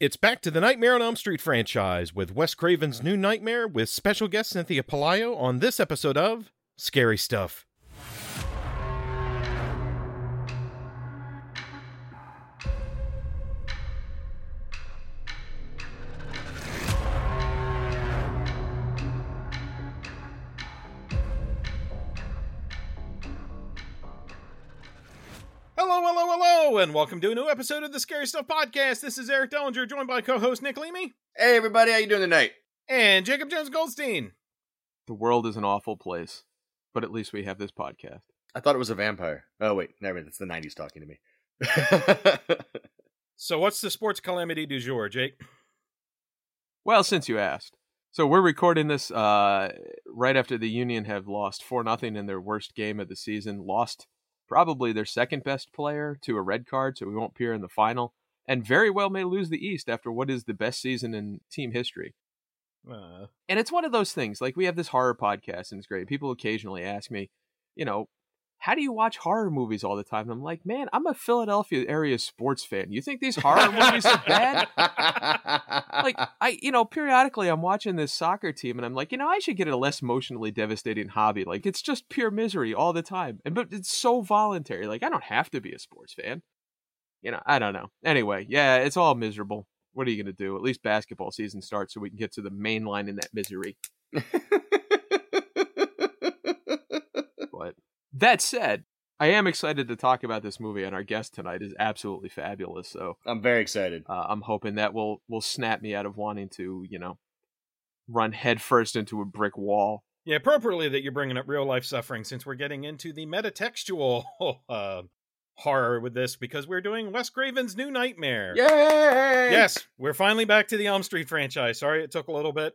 It's back to the Nightmare on Elm Street franchise with Wes Craven's New Nightmare with special guest Cynthia Pelayo on this episode of Scary Stuff. Hello, and welcome to a new episode of the Scary Stuff Podcast. This is Eric Dellinger, joined by co-host Nick Leamy Hey everybody, how you doing tonight? and Jacob Jones Goldstein. The world is an awful place, but at least we have this podcast. I thought it was a vampire. Oh wait, never mind. It's the '90s talking to me. So, what's the sports calamity du jour, Jake? Well, since you asked. So we're recording this uh, right after the Union have lost 4 nothing in their worst game of the season, lost probably their second best player to a red card, so we won't appear in the final, and very well may lose the East after what is the best season in team history. Uh, And it's one of those things, like we have this horror podcast and it's great. People occasionally ask me, you know, how do you watch horror movies all the time? And I'm like, man, I'm a Philadelphia area sports fan. You think these horror movies are bad? like I, you know, periodically I'm watching this soccer team and I'm like, you know, I should get a less emotionally devastating hobby. Like it's just pure misery all the time. And but it's so voluntary. Like I don't have to be a sports fan. You know, I don't know. Anyway, yeah, it's all miserable. What are you gonna do? At least basketball season starts so we can get to the main line in that misery. that said, I am excited to talk about this movie, and our guest tonight is absolutely fabulous. So I'm very excited. uh, I'm hoping that will will snap me out of wanting to, you know, run headfirst into a brick wall. yeah, appropriately that you're bringing up real life suffering since we're getting into the metatextual uh, horror with this because we're doing Wes Craven's New Nightmare. Yay! Yes, we're finally back to the Elm Street franchise. Sorry it took a little bit.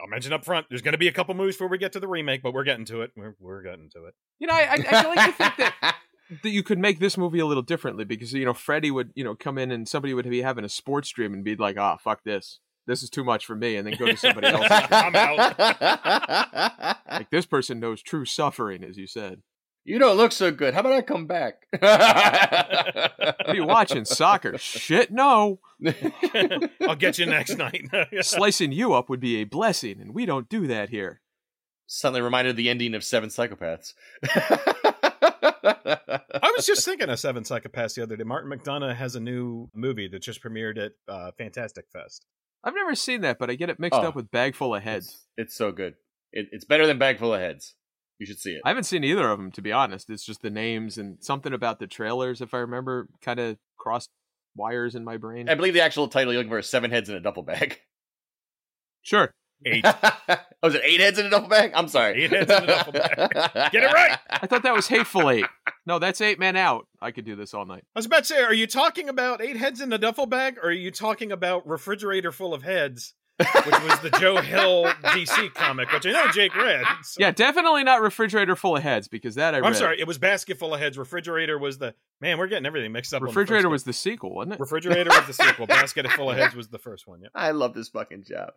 I'll mention up front, there's going to be a couple moves before we get to the remake, but we're getting to it. We're, we're getting to it. You know, I, I, I like to think that that you could make this movie a little differently because you know Freddy would you know come in and somebody would be having a sports dream and be like, ah, fuck this, this is too much for me, and then go to somebody else. I'm out. like this person knows true suffering, as you said. You don't look so good. How about I come back? What are you watching? Soccer? Shit, no. I'll get you next night. Slicing you up would be a blessing, and we don't do that here. Suddenly reminded of the ending of Seven Psychopaths. I was just thinking of Seven Psychopaths the other day. Martin McDonagh has a new movie that just premiered at uh, Fantastic Fest. I've never seen that, but I get it mixed Oh. up with Bag Full of Heads. It's, it's so good. It, it's better than Bag Full of Heads. You should see it. I haven't seen either of them, to be honest. It's just the names and something about the trailers, if I remember, kind of crossed wires in my brain. I believe the actual title you're looking for is Seven Heads in a Duffel Bag. Sure. Eight. oh, is it eight heads in a duffel bag? I'm sorry. Eight heads in a duffel bag. Get it right. I thought that was Hateful Eight. No, that's Eight Men Out. I could do this all night. I was about to say, are you talking about eight heads in a duffel bag, or are you talking about refrigerator full of heads, which was the Joe Hill DC comic, which I know Jake read. so- Yeah, definitely not Refrigerator Full of Heads because that I I'm sorry, it was basket full of heads. Refrigerator was the man. We're getting everything mixed up. on the Refrigerator was the sequel, wasn't it? refrigerator was the sequel. basket full of heads was the first one. Yeah. I love this fucking job.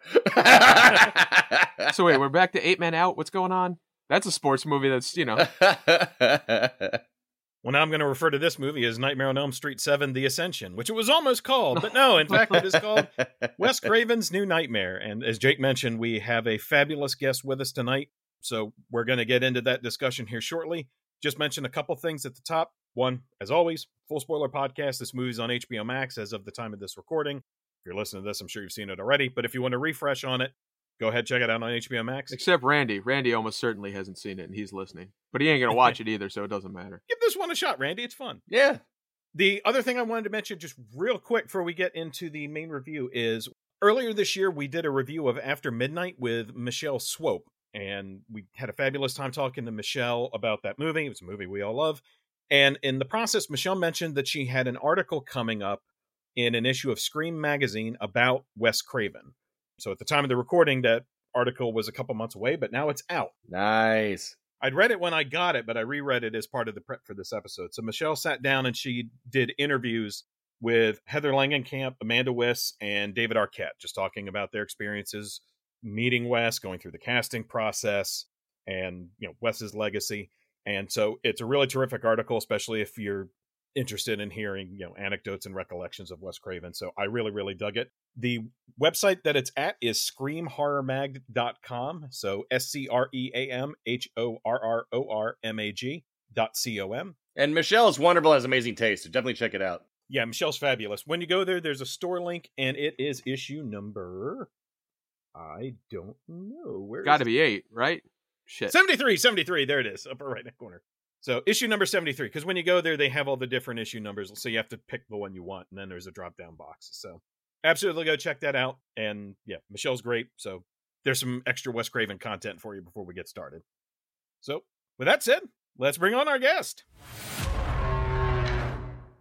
So wait, we're back to Eight Men Out. What's going on? That's a sports movie that's, you know, Well, now I'm going to refer to this movie as Nightmare on Elm Street 7 The Ascension, which it was almost called. But no, in fact, it is called Wes Craven's New Nightmare. And as Jake mentioned, we have a fabulous guest with us tonight. So we're going to get into that discussion here shortly. Just mention a couple things at the top. One, as always, full spoiler podcast. This movie's on HBO Max as of the time of this recording. If you're listening to this, I'm sure you've seen it already. But if you want to refresh on it, go ahead, check it out on HBO Max. except Randy. Randy almost certainly hasn't seen it and he's listening. But he ain't going to watch it either, so it doesn't matter. Give this one a shot, Randy. It's fun. yeah. The other thing I wanted to mention, just real quick before we get into the main review, is earlier this year we did a review of After Midnight with Michelle Swope, and we had a fabulous time talking to Michelle about that movie. It was a movie we all love. And in the process, Michelle mentioned that she had an article coming up in an issue of Scream magazine about Wes Craven. So at the time of the recording, that article was a couple months away, but now it's out. Nice. I'd read it when I got it, but I reread it as part of the prep for this episode. So Michelle sat down and she did interviews with Heather Langenkamp, Amanda Wyss, and David Arquette, just talking about their experiences meeting Wes, going through the casting process, and you know Wes's legacy. And so it's a really terrific article, especially if you're interested in hearing, you know, anecdotes and recollections of Wes Craven. So I really, really dug it. The website that it's at is screamhorrormag.com. So S C R E A M H O R R O R M A G dot C O M. And Michelle is wonderful, has amazing taste, so definitely check it out. Yeah, Michelle's fabulous. When you go there, there's a store link, and it is issue number. I don't know where. Got to be eight, right? Shit. 73, 73. There it is, upper right hand corner. So issue number 73, because when you go there, they have all the different issue numbers. So you have to pick the one you want, and then there's a drop down box. So absolutely go check that out. And yeah, Michelle's great. So there's some extra Wes Craven content for you before we get started. So with that said, let's bring on our guest.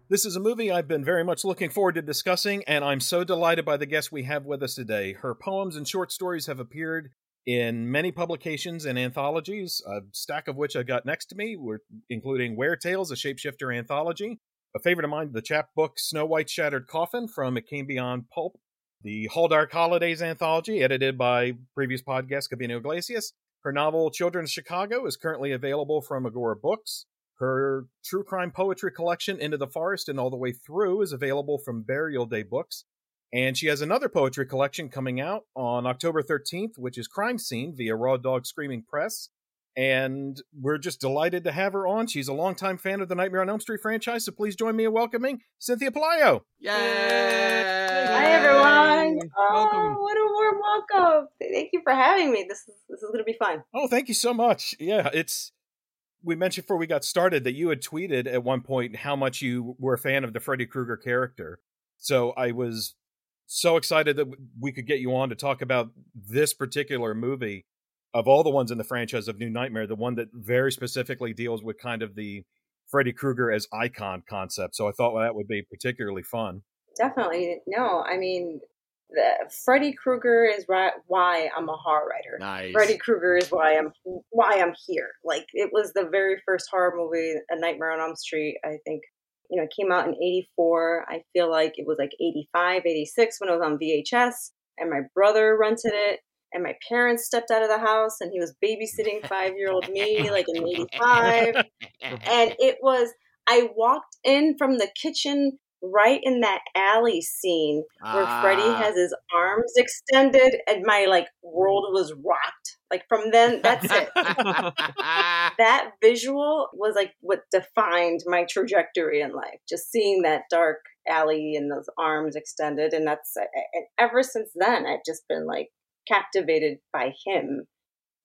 This is a movie I've been very much looking forward to discussing, and I'm so delighted by the guest we have with us today. Her poems and short stories have appeared in many publications and anthologies, a stack of which I got next to me, were including Were Tales, a shapeshifter anthology, a favorite of mine, the chapbook Snow White Shattered Coffin from It Came Beyond Pulp, the Halldark Holidays anthology, edited by previous podcast Gabino Iglesias. Her novel Children of Chicago is currently available from Agora Books. Her true crime poetry collection, Into the Forest and All the Way Through, is available from Burial Day Books. And she has another poetry collection coming out on October 13th, which is Crime Scene via Raw Dog Screaming Press. And we're just delighted to have her on. She's a longtime fan of the Nightmare on Elm Street franchise, so please join me in welcoming Cynthia Pelayo. Yay! Hi everyone. Oh, what a warm welcome. Thank you for having me. This is this is gonna be fun. Oh, thank you so much. Yeah, it's we mentioned before we got started that you had tweeted at one point how much you were a fan of the Freddy Krueger character. So I was so excited that we could get you on to talk about this particular movie of all the ones in the franchise of New Nightmare, the one that very specifically deals with kind of the Freddy Krueger as icon concept. So I thought well, that would be particularly fun. Definitely. No, I mean, the, Freddy Krueger is right, why I'm a horror writer. Nice. Freddy Krueger is why I'm why I'm here. Like it was the very first horror movie, A Nightmare on Elm Street. I think you know it came out in '84. I feel like it was like '85, '86 when it was on VHS, and my brother rented it. And my parents stepped out of the house, and he was babysitting five year old me, like in '85. And it was, I walked in from the kitchen right in that alley scene where ah. Freddy has his arms extended and my like world was rocked. Like from then, that's it. that visual was like what defined my trajectory in life. Just seeing that dark alley and those arms extended, and that's and ever since then, I've just been like captivated by him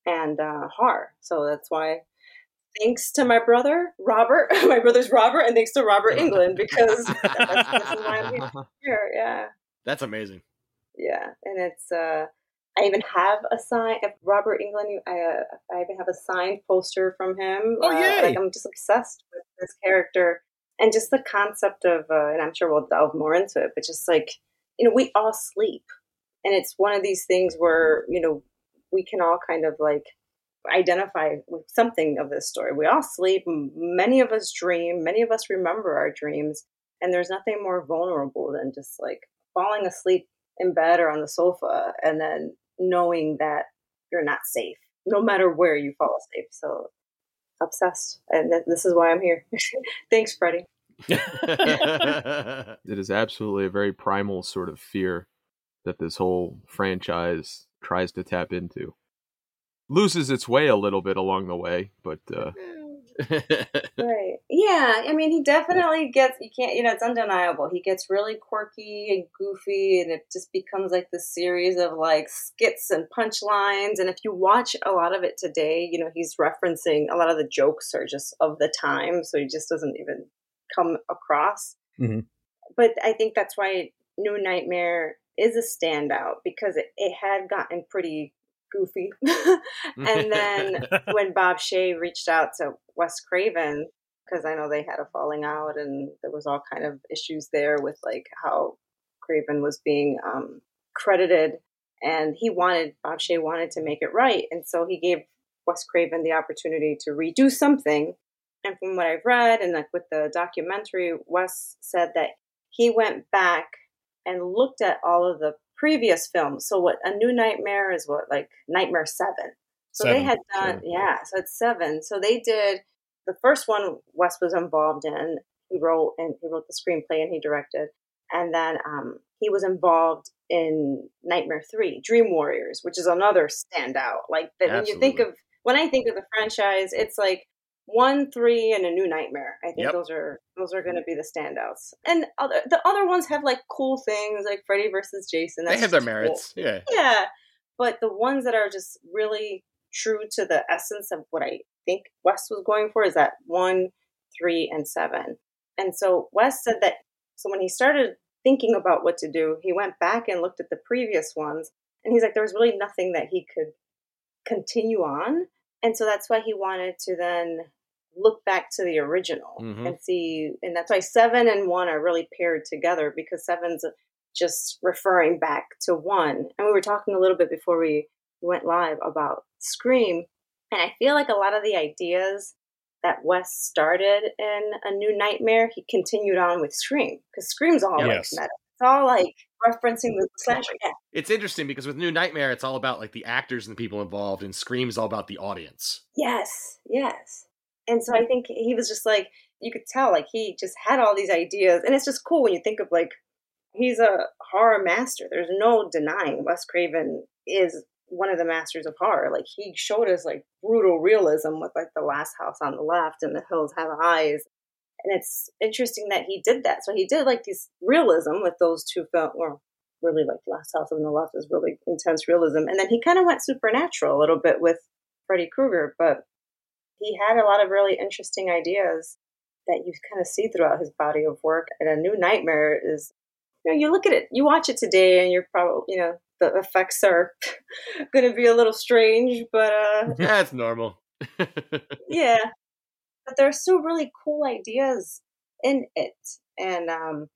and uh, horror. So that's why thanks to my brother Robert, my brother's Robert, and thanks to Robert Englund because that's, that's why I'm here. Yeah, that's amazing. Yeah, and it's uh, I even have a sign of Robert Englund. I uh, I even have a signed poster from him. Oh yeah, uh, like I'm just obsessed with this character and just the concept of, uh, and I'm sure we'll delve more into it, but just like you know, we all sleep, and it's one of these things where you know we can all kind of like identify with something of this story. We all sleep. Many of us dream. Many of us remember our dreams. And there's nothing more vulnerable than just like falling asleep in bed or on the sofa and then knowing that you're not safe, no matter where you fall asleep. So obsessed. And th- this is why I'm here. Thanks, Freddy. it is absolutely a very primal sort of fear that this whole franchise tries to tap into loses its way a little bit along the way, but uh... right, yeah. I mean, he definitely gets. You can't, you know, it's undeniable. He gets really quirky and goofy, and it just becomes like this series of like skits and punchlines. And if you watch a lot of it today, you know, he's referencing a lot of the jokes are just of the time, so he just doesn't even come across. Mm-hmm. But I think that's why New Nightmare is a standout because it, it had gotten pretty goofy. and then when Bob Shaye reached out to Wes Craven, because I know they had a falling out and there was all kind of issues there with like how Craven was being um, credited, and he wanted Bob Shaye wanted to make it right, and so he gave Wes Craven the opportunity to redo something. And from what I've read and like with the documentary, Wes said that he went back and looked at all of the previous films. So what a new nightmare is what like Nightmare Seven. So seven, they had done sure. yeah, so it's seven. So they did the first one Wes was involved in. he wrote and he wrote the screenplay and he directed. And then um, he was involved in Nightmare Three, Dream Warriors, which is another standout. Like that when you think of when I think of the franchise, it's like one, three, and a new nightmare. I think yep. those are those are going to mm. be the standouts. And other the other ones have like cool things, like Freddy versus Jason. they have their merits, cool. yeah, yeah. But the ones that are just really true to the essence of what I think Wes was going for is that one, three, and seven. And so Wes said that so when he started thinking about what to do, he went back and looked at the previous ones, and he's like, there was really nothing that he could continue on. And so that's why he wanted to then look back to the original mm-hmm. and see. And that's why seven and one are really paired together because seven's just referring back to one. And we were talking a little bit before we went live about Scream. And I feel like a lot of the ideas that Wes started in A New Nightmare, he continued on with Scream because Scream's all yes. like meta. It's all like referencing the slasher. Yeah. It's interesting because with New Nightmare, it's all about like the actors and the people involved, and Scream is all about the audience. Yes, yes. And so I think he was just like, you could tell, like he just had all these ideas, and it's just cool when you think of like he's a horror master. There's no denying Wes Craven is one of the masters of horror. Like he showed us like brutal realism with like the last house on the left and the hills have eyes and it's interesting that he did that. So he did like this realism with those two films, well, really like The Last House on the Left is really intense realism, and then he kind of went supernatural a little bit with Freddy Krueger, but he had a lot of really interesting ideas that you kind of see throughout his body of work. And a new nightmare is, you know, you look at it, you watch it today, and you're probably, you know, the effects are going to be a little strange, but uh, yeah, it's normal. yeah, but there are still really cool ideas in it. And um,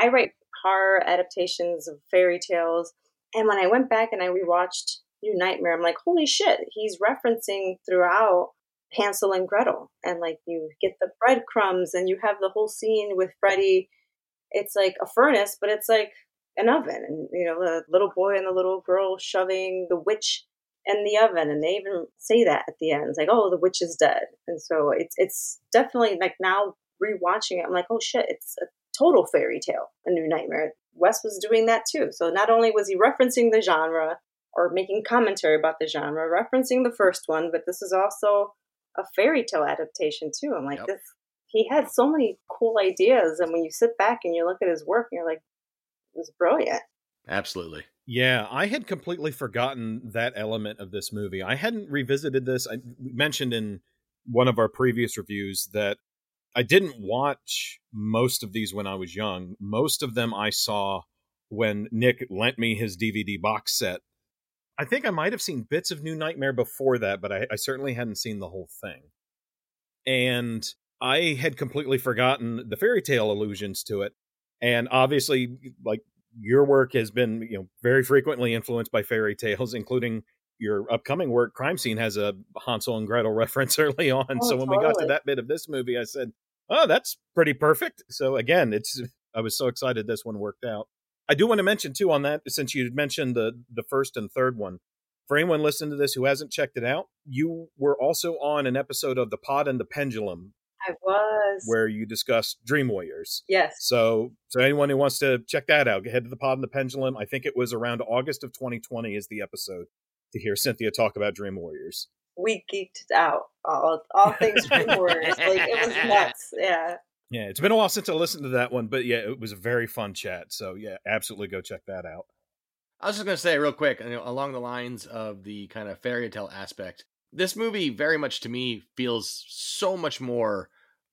I write horror adaptations of fairy tales. And when I went back and I rewatched New Nightmare, I'm like, holy shit, he's referencing throughout Hansel and Gretel. And like you get the breadcrumbs and you have the whole scene with Freddy. It's like a furnace, but it's like an oven. And, you know, the little boy and the little girl shoving the witch in the oven and they even say that at the end it's like oh the witch is dead and so it's it's definitely like now rewatching it i'm like oh shit it's a total fairy tale a new nightmare wes was doing that too so not only was he referencing the genre or making commentary about the genre referencing the first one but this is also a fairy tale adaptation too i'm like yep. this he had so many cool ideas and when you sit back and you look at his work you're like it was brilliant absolutely yeah, I had completely forgotten that element of this movie. I hadn't revisited this. I mentioned in one of our previous reviews that I didn't watch most of these when I was young. Most of them I saw when Nick lent me his DVD box set. I think I might have seen bits of New Nightmare before that, but I, I certainly hadn't seen the whole thing. And I had completely forgotten the fairy tale allusions to it. And obviously, like your work has been you know very frequently influenced by fairy tales, including your upcoming work. Crime Scene has a Hansel and Gretel reference early on. Oh, so when totally. we got to that bit of this movie, I said, "Oh, that's pretty perfect." So again, it's I was so excited this one worked out. I do want to mention too on that since you mentioned the the first and third one. For anyone listening to this who hasn't checked it out, you were also on an episode of The Pod and the Pendulum I was. Where you discussed Dream Warriors. Yes. So, so anyone who wants to check that out, head to the Pod and the Pendulum. I think it was around August of 2020 is the episode to hear Cynthia talk about Dream Warriors. We geeked out all all things Dream Warriors. Like it was nuts. Yeah. Yeah, it's been a while since I listened to that one, but yeah, it was a very fun chat. So yeah, absolutely go check that out. I was just going to say real quick, you know, along the lines of the kind of fairy tale aspect, this movie very much to me feels so much more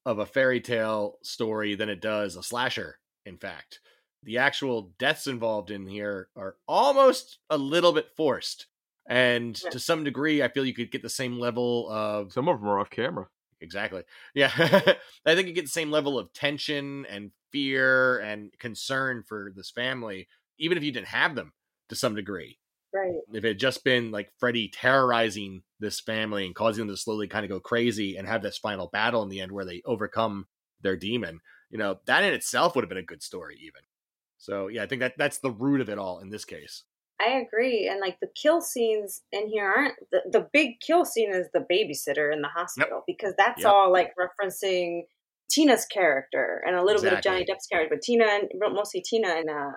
of a fairy tale story than it does a slasher in fact the actual deaths involved in here are almost a little bit forced and yeah. to some degree i feel you could get the same level of some of them are off camera exactly yeah i think you get the same level of tension and fear and concern for this family even if you didn't have them to some degree Right. If it had just been like Freddy terrorizing this family and causing them to slowly kind of go crazy and have this final battle in the end where they overcome their demon, you know, that in itself would have been a good story, even. So yeah, I think that that's the root of it all in this case. I agree. And like the kill scenes in here aren't the, the big kill scene is the babysitter in the hospital yep. because that's yep. all like referencing Tina's character and a little Exactly. bit of Johnny Depp's character, but Tina and mostly Tina in uh,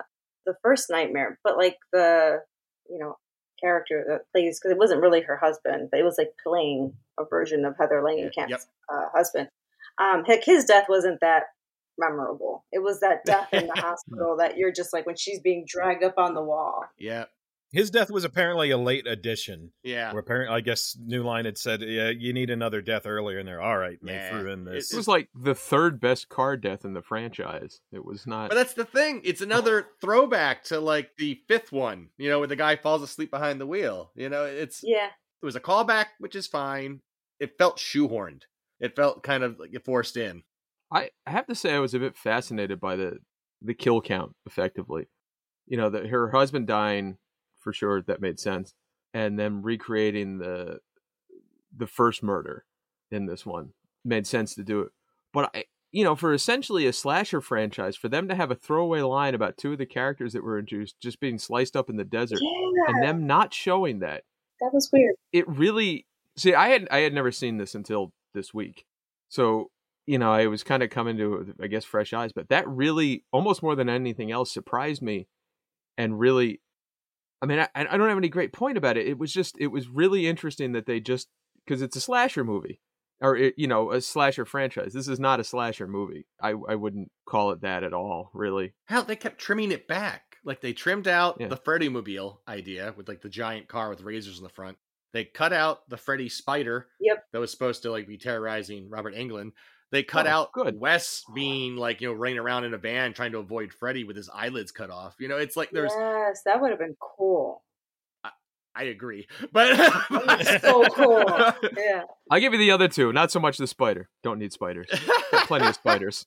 the first Nightmare. But like the you know character that plays because it wasn't really her husband, but it was like playing a version of Heather Langenkamp's Yep. uh, husband. Um, heck, his death wasn't that memorable. It was that death in the hospital that you're just like when she's being dragged up on the wall. Yeah. His death was apparently a late addition. Yeah. Where apparently, I guess New Line had said, "Yeah, you need another death earlier," in they're all right. And Yeah. they threw in this. This was like the third best car death in the franchise. It was not. But that's the thing. It's another throwback to like the fifth one, you know, where the guy falls asleep behind the wheel. You know, it's Yeah, it was a callback, which is fine. It felt shoehorned. It felt kind of like forced in. I, I have to say I was a bit fascinated by the the kill count effectively. You know, that her husband dying for sure that made sense, and then recreating the the first murder in this one made sense to do it. But I, you know, for essentially a slasher franchise, for them to have a throwaway line about two of the characters that were introduced just being sliced up in the desert, yeah, and them not showing that that was weird. it really see i had i had never seen this until this week so you know i was kind of coming to i guess fresh eyes but that really almost more than anything else surprised me and really i mean i, I don't have any great point about it it was just it was really interesting that they just because it's a slasher movie or it, you know a slasher franchise this is not a slasher movie i i wouldn't call it that at all really Hell, they kept trimming it back. Like they trimmed out Yeah. the Freddy Mobile idea with like the giant car with razors in the front. They cut out the Freddy Spider. Yep. That was supposed to like be terrorizing Robert Englund. They cut Oh, out good. Wes being like, you know, running around in a van trying to avoid Freddy with his eyelids cut off. You know, it's like there's yes, that would have been cool. I agree. But That's so cool. Yeah, i'll give you the other two not so much the spider don't need spiders Got plenty of spiders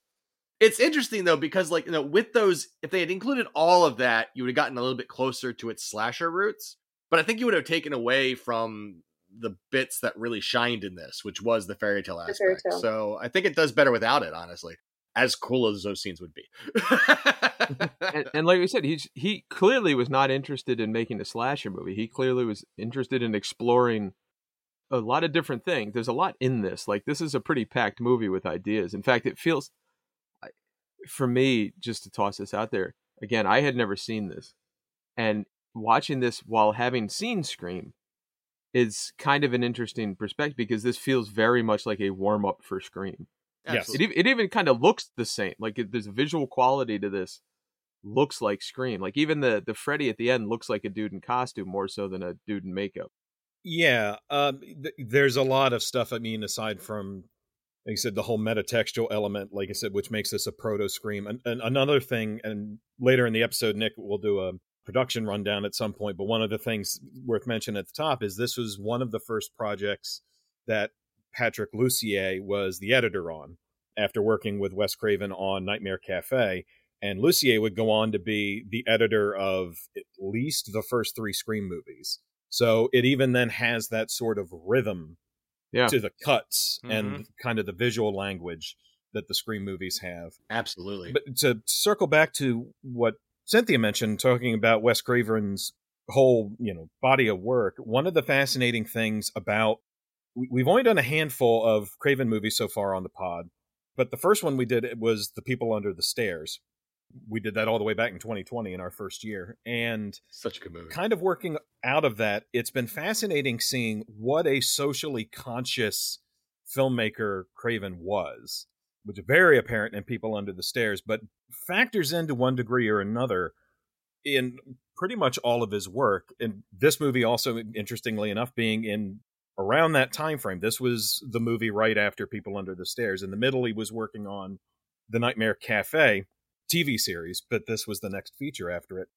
It's interesting though because like you know with those if they had included all of that you would have gotten a little bit closer to its slasher roots but I think you would have taken away from the bits that really shined in this which was the fairy tale aspect. fairy tale. So I think it does better without it honestly. As cool as those scenes would be. Mm-hmm. and, and like we said, he's he clearly was not interested in making a slasher movie. He clearly was interested in exploring a lot of different things. There's a lot in this. Like this is a pretty packed movie with ideas. In fact, it feels for me just to toss this out there again. I had never seen this, and watching this while having seen Scream is kind of an interesting perspective because this feels very much like a warm up for Scream. Yes. It, it even kind of looks the same. Like it, there's a visual quality to this. Looks like Scream. Like even the the Freddy at the end looks like a dude in costume more so than a dude in makeup. Yeah, um, th- there's a lot of stuff. I mean, aside from, like I said, the whole metatextual element, like I said, which makes this a proto scream. And, and another thing, and later in the episode, Nick will do a production rundown at some point. But one of the things worth mentioning at the top is this was one of the first projects that Patrick Lussier was the editor on after working with Wes Craven on Nightmare Cafe. And Lucier would go on to be the editor of at least the first three Scream movies. So it even then has that sort of rhythm Yeah. to the cuts Mhm. and kind of the visual language that the Scream movies have. Absolutely. But to circle back to what Cynthia mentioned, talking about Wes Craven's whole, you know, body of work, one of the fascinating things about we- we've only done a handful of Craven movies so far on the pod, but the first one we did it was The People Under the Stairs. We did that all the way back in 2020 in our first year, and Such a good movie. kind of working out of that, it's been fascinating seeing what a socially conscious filmmaker Craven was, which is very apparent in People Under the Stairs, but factors into one degree or another in pretty much all of his work. And this movie also, interestingly enough, being in around that time frame. This was the movie right after People Under the Stairs. In the middle, he was working on the Nightmare Cafe TV series, but this was the next feature after it.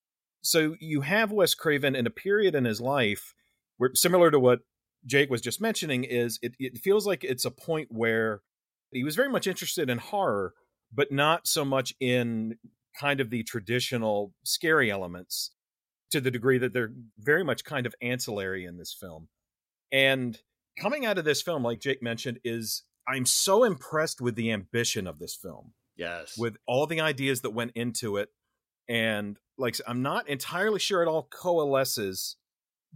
So you have Wes Craven in a period in his life where, similar to what Jake was just mentioning, is it, it feels like it's a point where he was very much interested in horror, but not so much in kind of the traditional scary elements to the degree that they're very much kind of ancillary in this film. And coming out of this film, like Jake mentioned, is I'm so impressed with the ambition of this film yes. with all the ideas that went into it and like i'm not entirely sure it all coalesces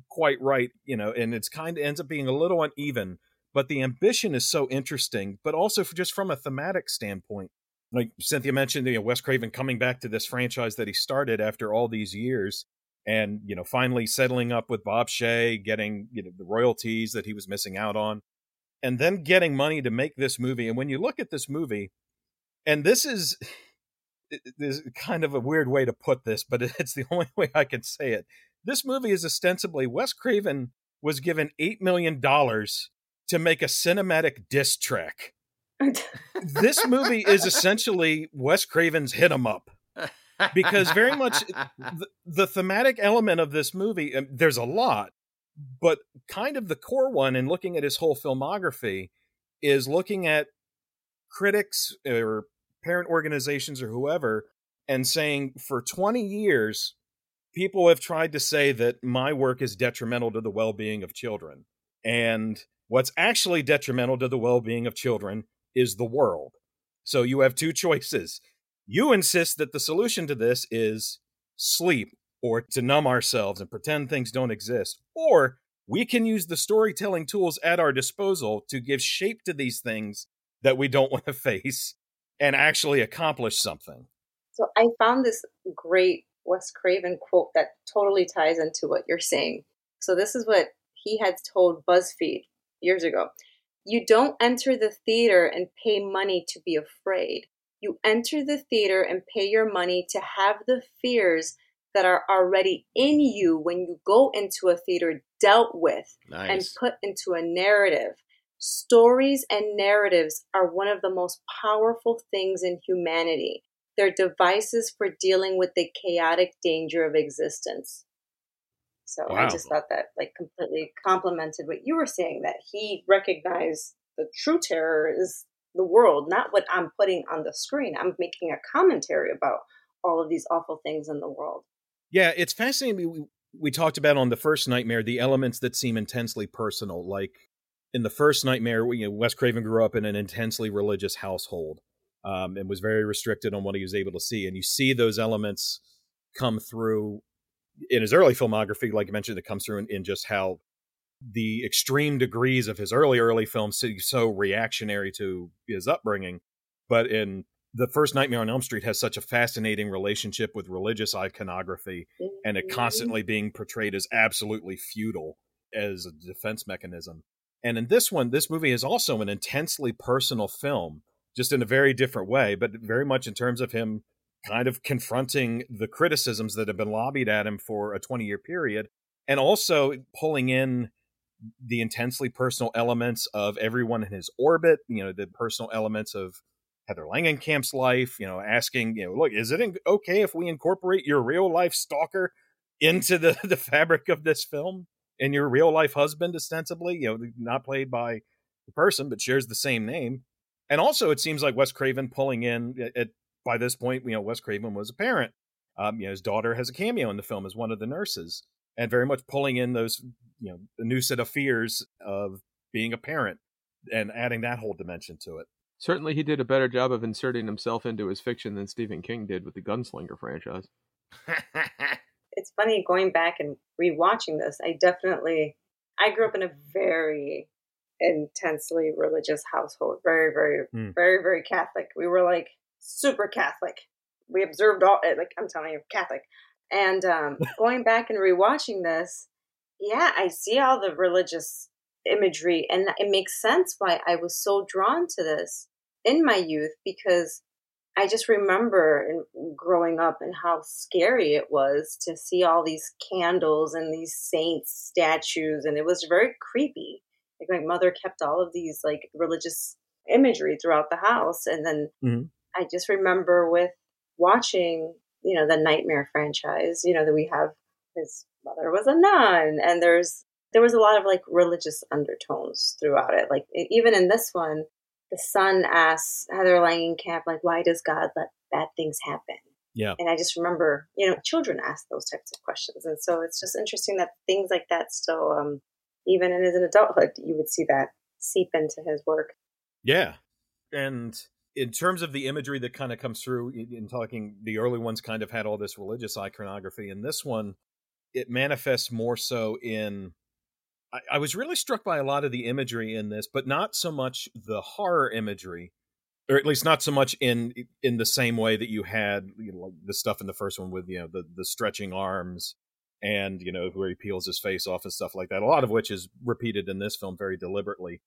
quite right you know and it's kind of ends up being a little uneven but the ambition is so interesting, but also just from a thematic standpoint. Like Cynthia mentioned, you know, Wes Craven coming back to this franchise that he started after all these years and, you know, finally settling up with Bob Shaye, getting, you know, the royalties that he was missing out on, and then getting money to make this movie. And when you look at this movie, and this is, this is kind of a weird way to put this, but it's the only way I can say it. This movie is ostensibly Wes Craven was given $8 million to make a cinematic diss track. this movie is essentially Wes Craven's hit 'em up. Because very much the, the thematic element of this movie, um, there's a lot, but kind of the core one in looking at his whole filmography is looking at critics or parent organizations or whoever and saying for 20 years people have tried to say that my work is detrimental to the well-being of children and what's actually detrimental to the well-being of children is the world so you have two choices you insist that the solution to this is sleep or to numb ourselves and pretend things don't exist or we can use the storytelling tools at our disposal to give shape to these things that we don't want to face and actually accomplish something. So I found this great Wes Craven quote that totally ties into what you're saying. So this is what he had told BuzzFeed years ago. You don't enter the theater and pay money to be afraid. You enter the theater and pay your money to have the fears that are already in you when you go into a theater dealt with nice. and put into a narrative. Stories and narratives are one of the most powerful things in humanity. They're devices for dealing with the chaotic danger of existence. So wow. I just thought that like completely complemented what you were saying that he recognized the true terror is the world, not what I'm putting on the screen. I'm making a commentary about all of these awful things in the world. Yeah, it's fascinating. We, we talked about on the first nightmare the elements that seem intensely personal, like in the first nightmare, you know, Wes Craven grew up in an intensely religious household um, and was very restricted on what he was able to see. And you see those elements come through in his early filmography, like you mentioned, it comes through in, in just how the extreme degrees of his early early films seem so reactionary to his upbringing. But in the first Nightmare on Elm Street has such a fascinating relationship with religious iconography and it mm-hmm. constantly being portrayed as absolutely futile as a defense mechanism. And in this one, this movie is also an intensely personal film, just in a very different way, but very much in terms of him kind of confronting the criticisms that have been lobbied at him for a 20 year period, and also pulling in the intensely personal elements of everyone in his orbit, you know, the personal elements of Heather Langenkamp's life, you know, asking, you know, look, is it okay if we incorporate your real life stalker into the, the fabric of this film? and your real life husband, ostensibly, you know, not played by the person, but shares the same name. And also, it seems like Wes Craven pulling in at, by this point, you know, Wes Craven was a parent. Um, you know, his daughter has a cameo in the film as one of the nurses, and very much pulling in those, you know, the new set of fears of being a parent and adding that whole dimension to it. Certainly, he did a better job of inserting himself into his fiction than Stephen King did with the Gunslinger franchise. it's funny going back and rewatching this. I definitely, I grew up in a very intensely religious household, very, very, mm. very, very Catholic. We were like super Catholic. We observed all, eh, like I'm telling you, Catholic. And um, going back and rewatching this, yeah, I see all the religious imagery, and it makes sense why I was so drawn to this in my youth because I just remember in, growing up and how scary it was to see all these candles and these saints statues, and it was very creepy. Like my mother kept all of these like religious imagery throughout the house, and then mm-hmm. I just remember with watching, you know, the Nightmare franchise. You know that we have his mother was a nun, and there's there was a lot of like religious undertones throughout it. Like even in this one, the son asks Heather Langenkamp, like, why does God let bad things happen? Yeah. And I just remember, you know, children ask those types of questions. And so it's just interesting that things like that still, um, even in his adulthood, you would see that seep into his work. Yeah. And in terms of the imagery that kind of comes through in talking, the early ones kind of had all this religious iconography. And this one, it manifests more so in I, I was really struck by a lot of the imagery in this, but not so much the horror imagery, or at least not so much in in the same way that you had you know, the stuff in the first one with you know the the stretching arms and you know where he peels his face off and stuff like that. A lot of which is repeated in this film very deliberately,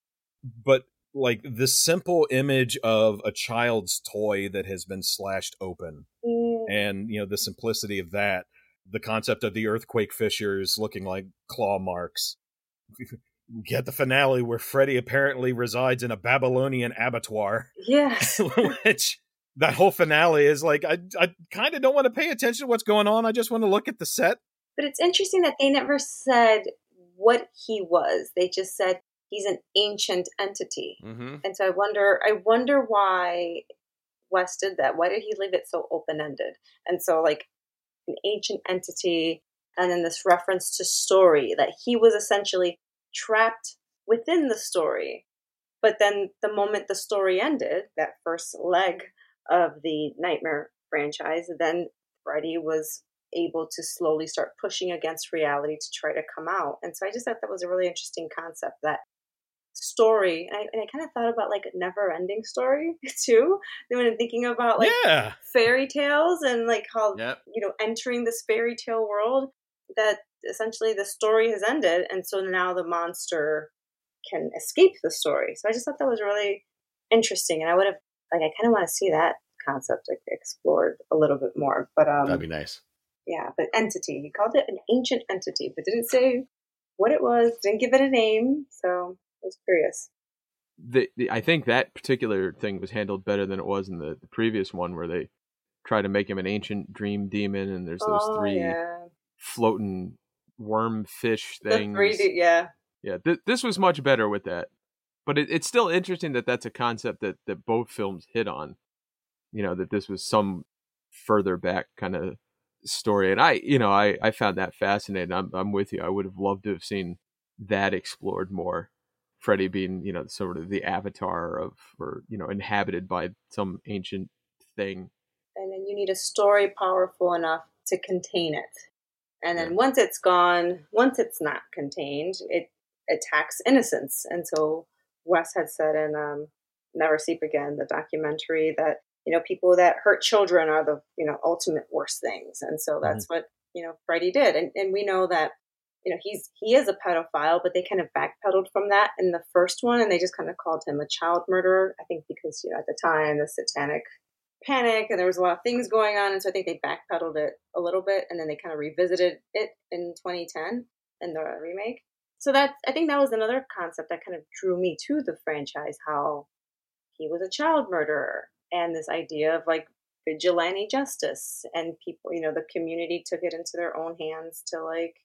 but like the simple image of a child's toy that has been slashed open, mm. and you know the simplicity of that, the concept of the earthquake fissures looking like claw marks. Get the finale where Freddy apparently resides in a Babylonian abattoir. Yes. which that whole finale is like I I kind of don't want to pay attention to what's going on. I just want to look at the set but it's interesting that they never said what he was. They just said he's an ancient entity. Mm-hmm. And so I wonder, I wonder why Wes did that. Why did he leave it so open ended? And so like an ancient entity, and then this reference to story that he was essentially trapped within the story. But then the moment the story ended, that first leg of the Nightmare franchise, then Freddy was able to slowly start pushing against reality to try to come out. And so I just thought that was a really interesting concept that story and I, and I kind of thought about like a never ending story too when I'm thinking about like yeah. fairy tales and like how yep. you know entering this fairy tale world that essentially the story has ended and so now the monster can escape the story so I just thought that was really interesting and I would have like I kind of want to see that concept explored a little bit more but um that'd be nice yeah, but entity. He called it an ancient entity, but didn't say what it was, didn't give it a name. So was curious. The, the, I think that particular thing was handled better than it was in the, the previous one, where they try to make him an ancient dream demon, and there's those oh, three yeah. floating worm fish things. Three, yeah, yeah. Th- this was much better with that, but it, it's still interesting that that's a concept that that both films hit on. You know that this was some further back kind of story and i you know i i found that fascinating i'm, I'm with you i would have loved to have seen that explored more freddy being you know sort of the avatar of or you know inhabited by some ancient thing and then you need a story powerful enough to contain it and then once it's gone once it's not contained it attacks innocence and so wes had said in um, never sleep again the documentary that you know, people that hurt children are the, you know, ultimate worst things. And so that's mm-hmm. what, you know, Freddy did. And, and we know that, you know, he's, he is a pedophile, but they kind of backpedaled from that in the first one. And they just kind of called him a child murderer. I think because, you know, at the time, the satanic panic and there was a lot of things going on. And so I think they backpedaled it a little bit and then they kind of revisited it in 2010 in the remake. So that, I think that was another concept that kind of drew me to the franchise, how he was a child murderer and this idea of like vigilante justice and people you know the community took it into their own hands to like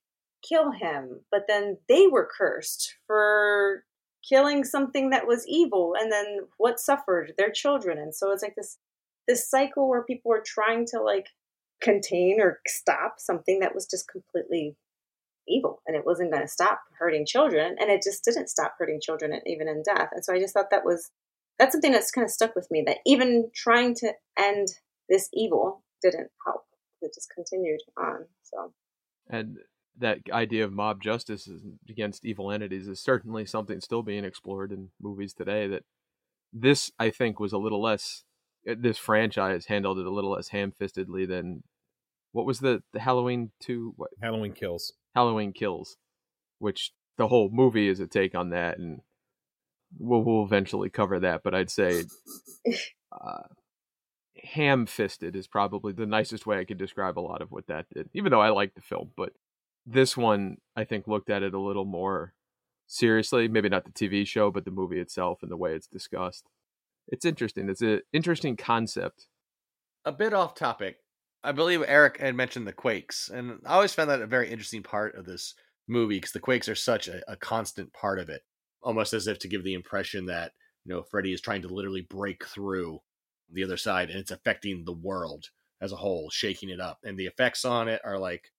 kill him but then they were cursed for killing something that was evil and then what suffered their children and so it's like this this cycle where people were trying to like contain or stop something that was just completely evil and it wasn't going to stop hurting children and it just didn't stop hurting children even in death and so i just thought that was that's something that's kind of stuck with me that even trying to end this evil didn't help. It just continued on. So, and that idea of mob justice against evil entities is certainly something still being explored in movies today. That this, I think, was a little less. Uh, this franchise handled it a little less ham-fistedly than what was the, the Halloween two? What Halloween Kills? Halloween Kills, which the whole movie is a take on that, and we'll, we'll eventually cover that, but I'd say uh, ham fisted is probably the nicest way I could describe a lot of what that did, even though I like the film. But this one, I think, looked at it a little more seriously. Maybe not the TV show, but the movie itself and the way it's discussed. It's interesting. It's an interesting concept. A bit off topic. I believe Eric had mentioned the Quakes, and I always found that a very interesting part of this movie because the Quakes are such a, a constant part of it almost as if to give the impression that you know Freddy is trying to literally break through the other side and it's affecting the world as a whole, shaking it up. And the effects on it are like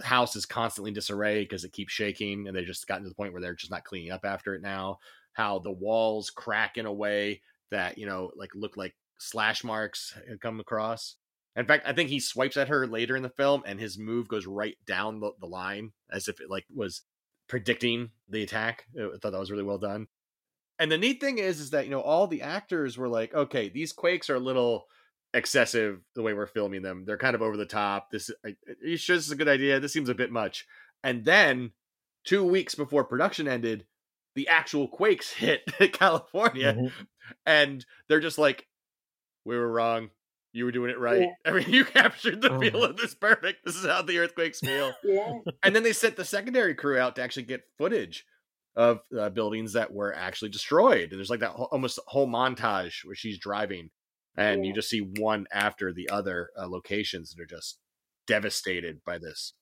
the house is constantly disarray because it keeps shaking and they've just gotten to the point where they're just not cleaning up after it now. How the walls crack in a way that, you know, like look like slash marks come across. In fact, I think he swipes at her later in the film and his move goes right down the, the line as if it like was predicting the attack. I thought that was really well done. And the neat thing is, is that you know all the actors were like, okay, these quakes are a little excessive the way we're filming them. They're kind of over the top. This, you sure this is a good idea? This seems a bit much. And then two weeks before production ended, the actual quakes hit California, mm-hmm. and they're just like, we were wrong. You were doing it right. Yeah. I mean, you captured the oh. feel of this perfect. This is how the earthquakes feel. yeah. And then they sent the secondary crew out to actually get footage of uh, buildings that were actually destroyed. And there's like that whole, almost whole montage where she's driving, and yeah. you just see one after the other uh, locations that are just devastated by this.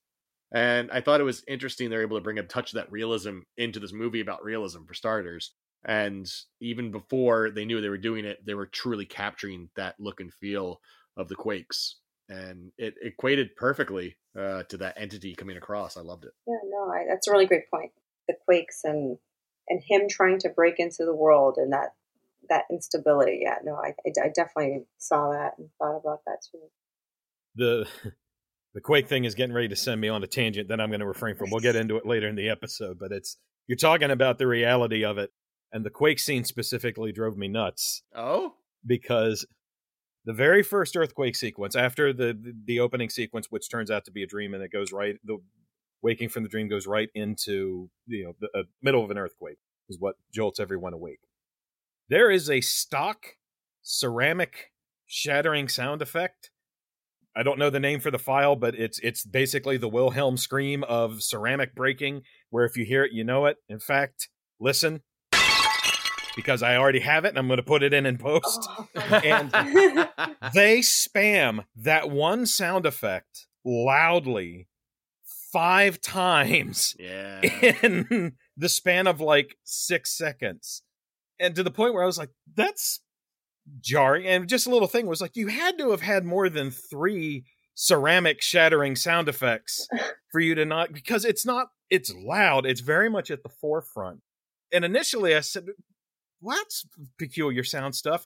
And I thought it was interesting they're able to bring a touch of that realism into this movie about realism for starters. And even before they knew they were doing it, they were truly capturing that look and feel of the Quakes. And it equated perfectly uh, to that entity coming across. I loved it. Yeah, no, I, that's a really great point. The Quakes and and him trying to break into the world and that that instability. Yeah, no, I, I, I definitely saw that and thought about that too. The the Quake thing is getting ready to send me on a tangent that I'm going to refrain from. We'll get into it later in the episode, but it's you're talking about the reality of it, and the Quake scene specifically drove me nuts. Oh, because the very first earthquake sequence after the, the, the opening sequence, which turns out to be a dream, and it goes right the waking from the dream goes right into you know the uh, middle of an earthquake is what jolts everyone awake. There is a stock ceramic shattering sound effect I don't know the name for the file, but it's it's basically the Wilhelm scream of ceramic breaking, where if you hear it, you know it. In fact, listen, because I already have it and I'm going to put it in in post. Oh. and they spam that one sound effect loudly five times yeah. in the span of like six seconds. And to the point where I was like, that's jarring. And just a little thing was like you had to have had more than three ceramic shattering sound effects for you to not because it's not it's loud. It's very much at the forefront. And initially I said, well, that's peculiar sound stuff.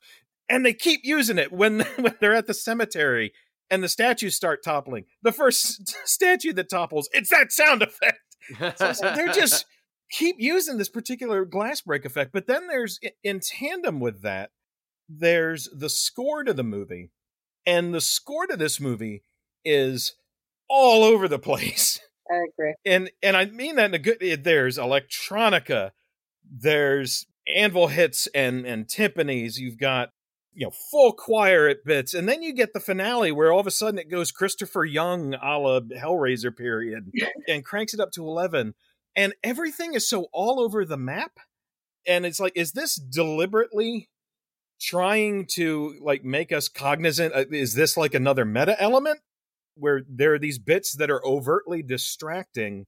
And they keep using it when when they're at the cemetery and the statues start toppling. The first statue that topples, it's that sound effect. So they're just keep using this particular glass break effect. But then there's in tandem with that, there's the score to the movie, and the score to this movie is all over the place. I agree. And and I mean that in a good there's electronica, there's anvil hits and and timpanis, you've got you know full choir at bits, and then you get the finale where all of a sudden it goes Christopher Young a la Hellraiser period and cranks it up to eleven. And everything is so all over the map. And it's like, is this deliberately trying to like make us cognizant uh, is this like another meta element where there are these bits that are overtly distracting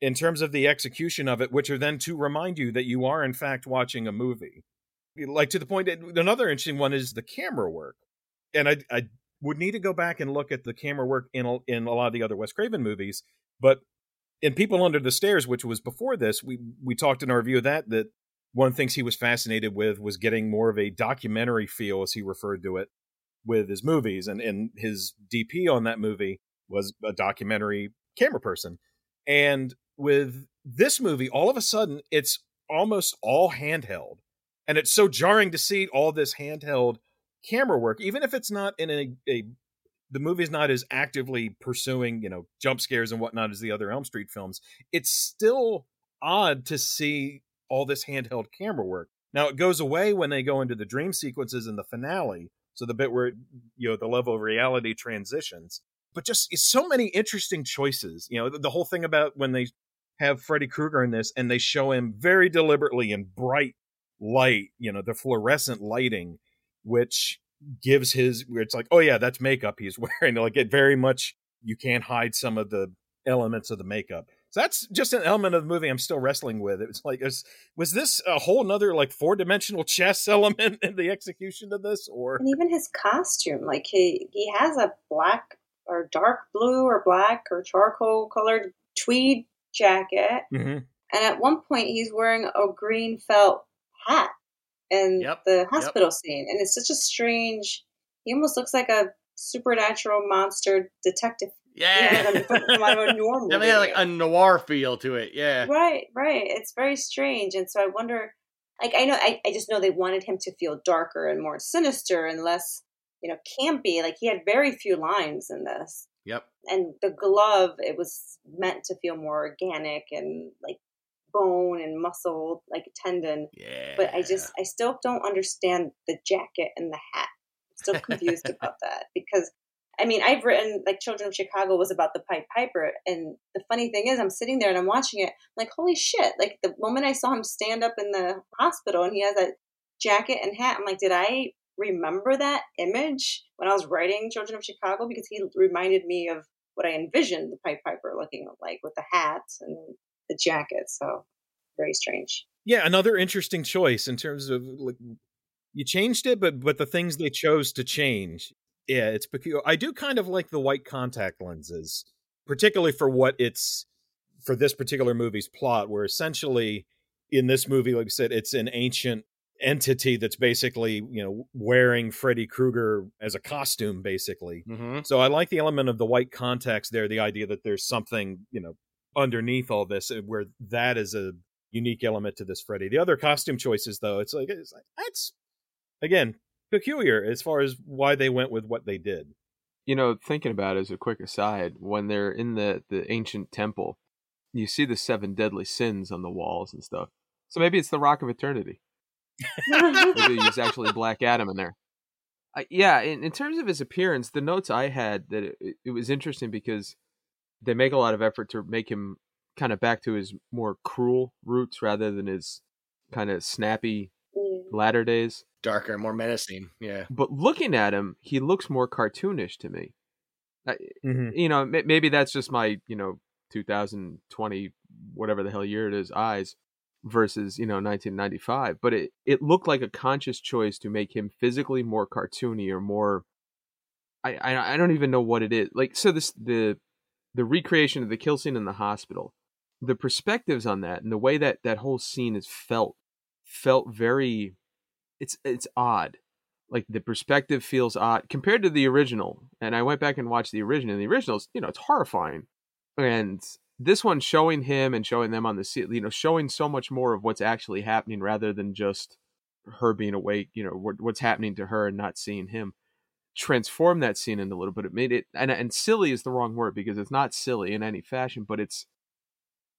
in terms of the execution of it which are then to remind you that you are in fact watching a movie like to the point that another interesting one is the camera work and i i would need to go back and look at the camera work in a, in a lot of the other wes craven movies but in people under the stairs which was before this we we talked in our review of that that one of the things he was fascinated with was getting more of a documentary feel, as he referred to it, with his movies. And, and his DP on that movie was a documentary camera person. And with this movie, all of a sudden, it's almost all handheld. And it's so jarring to see all this handheld camera work, even if it's not in a, a the movie's not as actively pursuing, you know, jump scares and whatnot as the other Elm Street films. It's still odd to see all this handheld camera work. Now it goes away when they go into the dream sequences in the finale, so the bit where you know the level of reality transitions. But just so many interesting choices. You know, the, the whole thing about when they have Freddy Krueger in this and they show him very deliberately in bright light, you know, the fluorescent lighting, which gives his where it's like, oh yeah, that's makeup he's wearing. Like it very much you can't hide some of the elements of the makeup. So that's just an element of the movie I'm still wrestling with. It was like, was, was this a whole nother like four dimensional chess element in the execution of this, or and even his costume? Like he he has a black or dark blue or black or charcoal colored tweed jacket, mm-hmm. and at one point he's wearing a green felt hat in yep. the hospital yep. scene, and it's such a strange. He almost looks like a supernatural monster detective Yeah, yeah from a movie. Definitely had like a noir feel to it. Yeah, right, right. It's very strange, and so I wonder. Like I know, I, I just know they wanted him to feel darker and more sinister and less, you know, campy. Like he had very few lines in this. Yep. And the glove, it was meant to feel more organic and like bone and muscle, like a tendon. Yeah. But I just, I still don't understand the jacket and the hat. I'm still confused about that because, I mean, I've written like Children of Chicago was about the Pied Piper, and the funny thing is, I'm sitting there and I'm watching it, I'm like holy shit! Like the moment I saw him stand up in the hospital and he has that jacket and hat, I'm like, did I remember that image when I was writing Children of Chicago because he reminded me of what I envisioned the Pied Piper looking like with the hat and the jacket. So very strange. Yeah, another interesting choice in terms of like you changed it, but but the things they chose to change, yeah, it's peculiar. I do kind of like the white contact lenses, particularly for what it's for this particular movie's plot, where essentially in this movie, like I said, it's an ancient entity that's basically you know wearing Freddy Krueger as a costume, basically. Mm-hmm. So I like the element of the white contacts there, the idea that there's something you know underneath all this, uh, where that is a unique element to this Freddy. The other costume choices, though, it's like it's like that's again peculiar as far as why they went with what they did. You know, thinking about it as a quick aside, when they're in the the ancient temple, you see the seven deadly sins on the walls and stuff. So maybe it's the Rock of Eternity. maybe he's actually Black Adam in there. Uh, yeah, in, in terms of his appearance, the notes I had that it, it was interesting because they make a lot of effort to make him kind of back to his more cruel roots rather than his kind of snappy latter days. Darker, more menacing. Yeah. But looking at him, he looks more cartoonish to me. Mm-hmm. You know, maybe that's just my, you know, 2020, whatever the hell year it is, eyes versus, you know, 1995. But it, it looked like a conscious choice to make him physically more cartoony or more. I, I, I don't even know what it is. Like, so this, the, the recreation of the kill scene in the hospital, the perspectives on that and the way that that whole scene is felt, felt very it's it's odd. Like the perspective feels odd compared to the original. And I went back and watched the original. And the original's, you know, it's horrifying. And this one showing him and showing them on the scene, you know, showing so much more of what's actually happening rather than just her being awake, you know, what, what's happening to her and not seeing him. Transform that scene in a little bit. It made it, and and silly is the wrong word because it's not silly in any fashion, but it's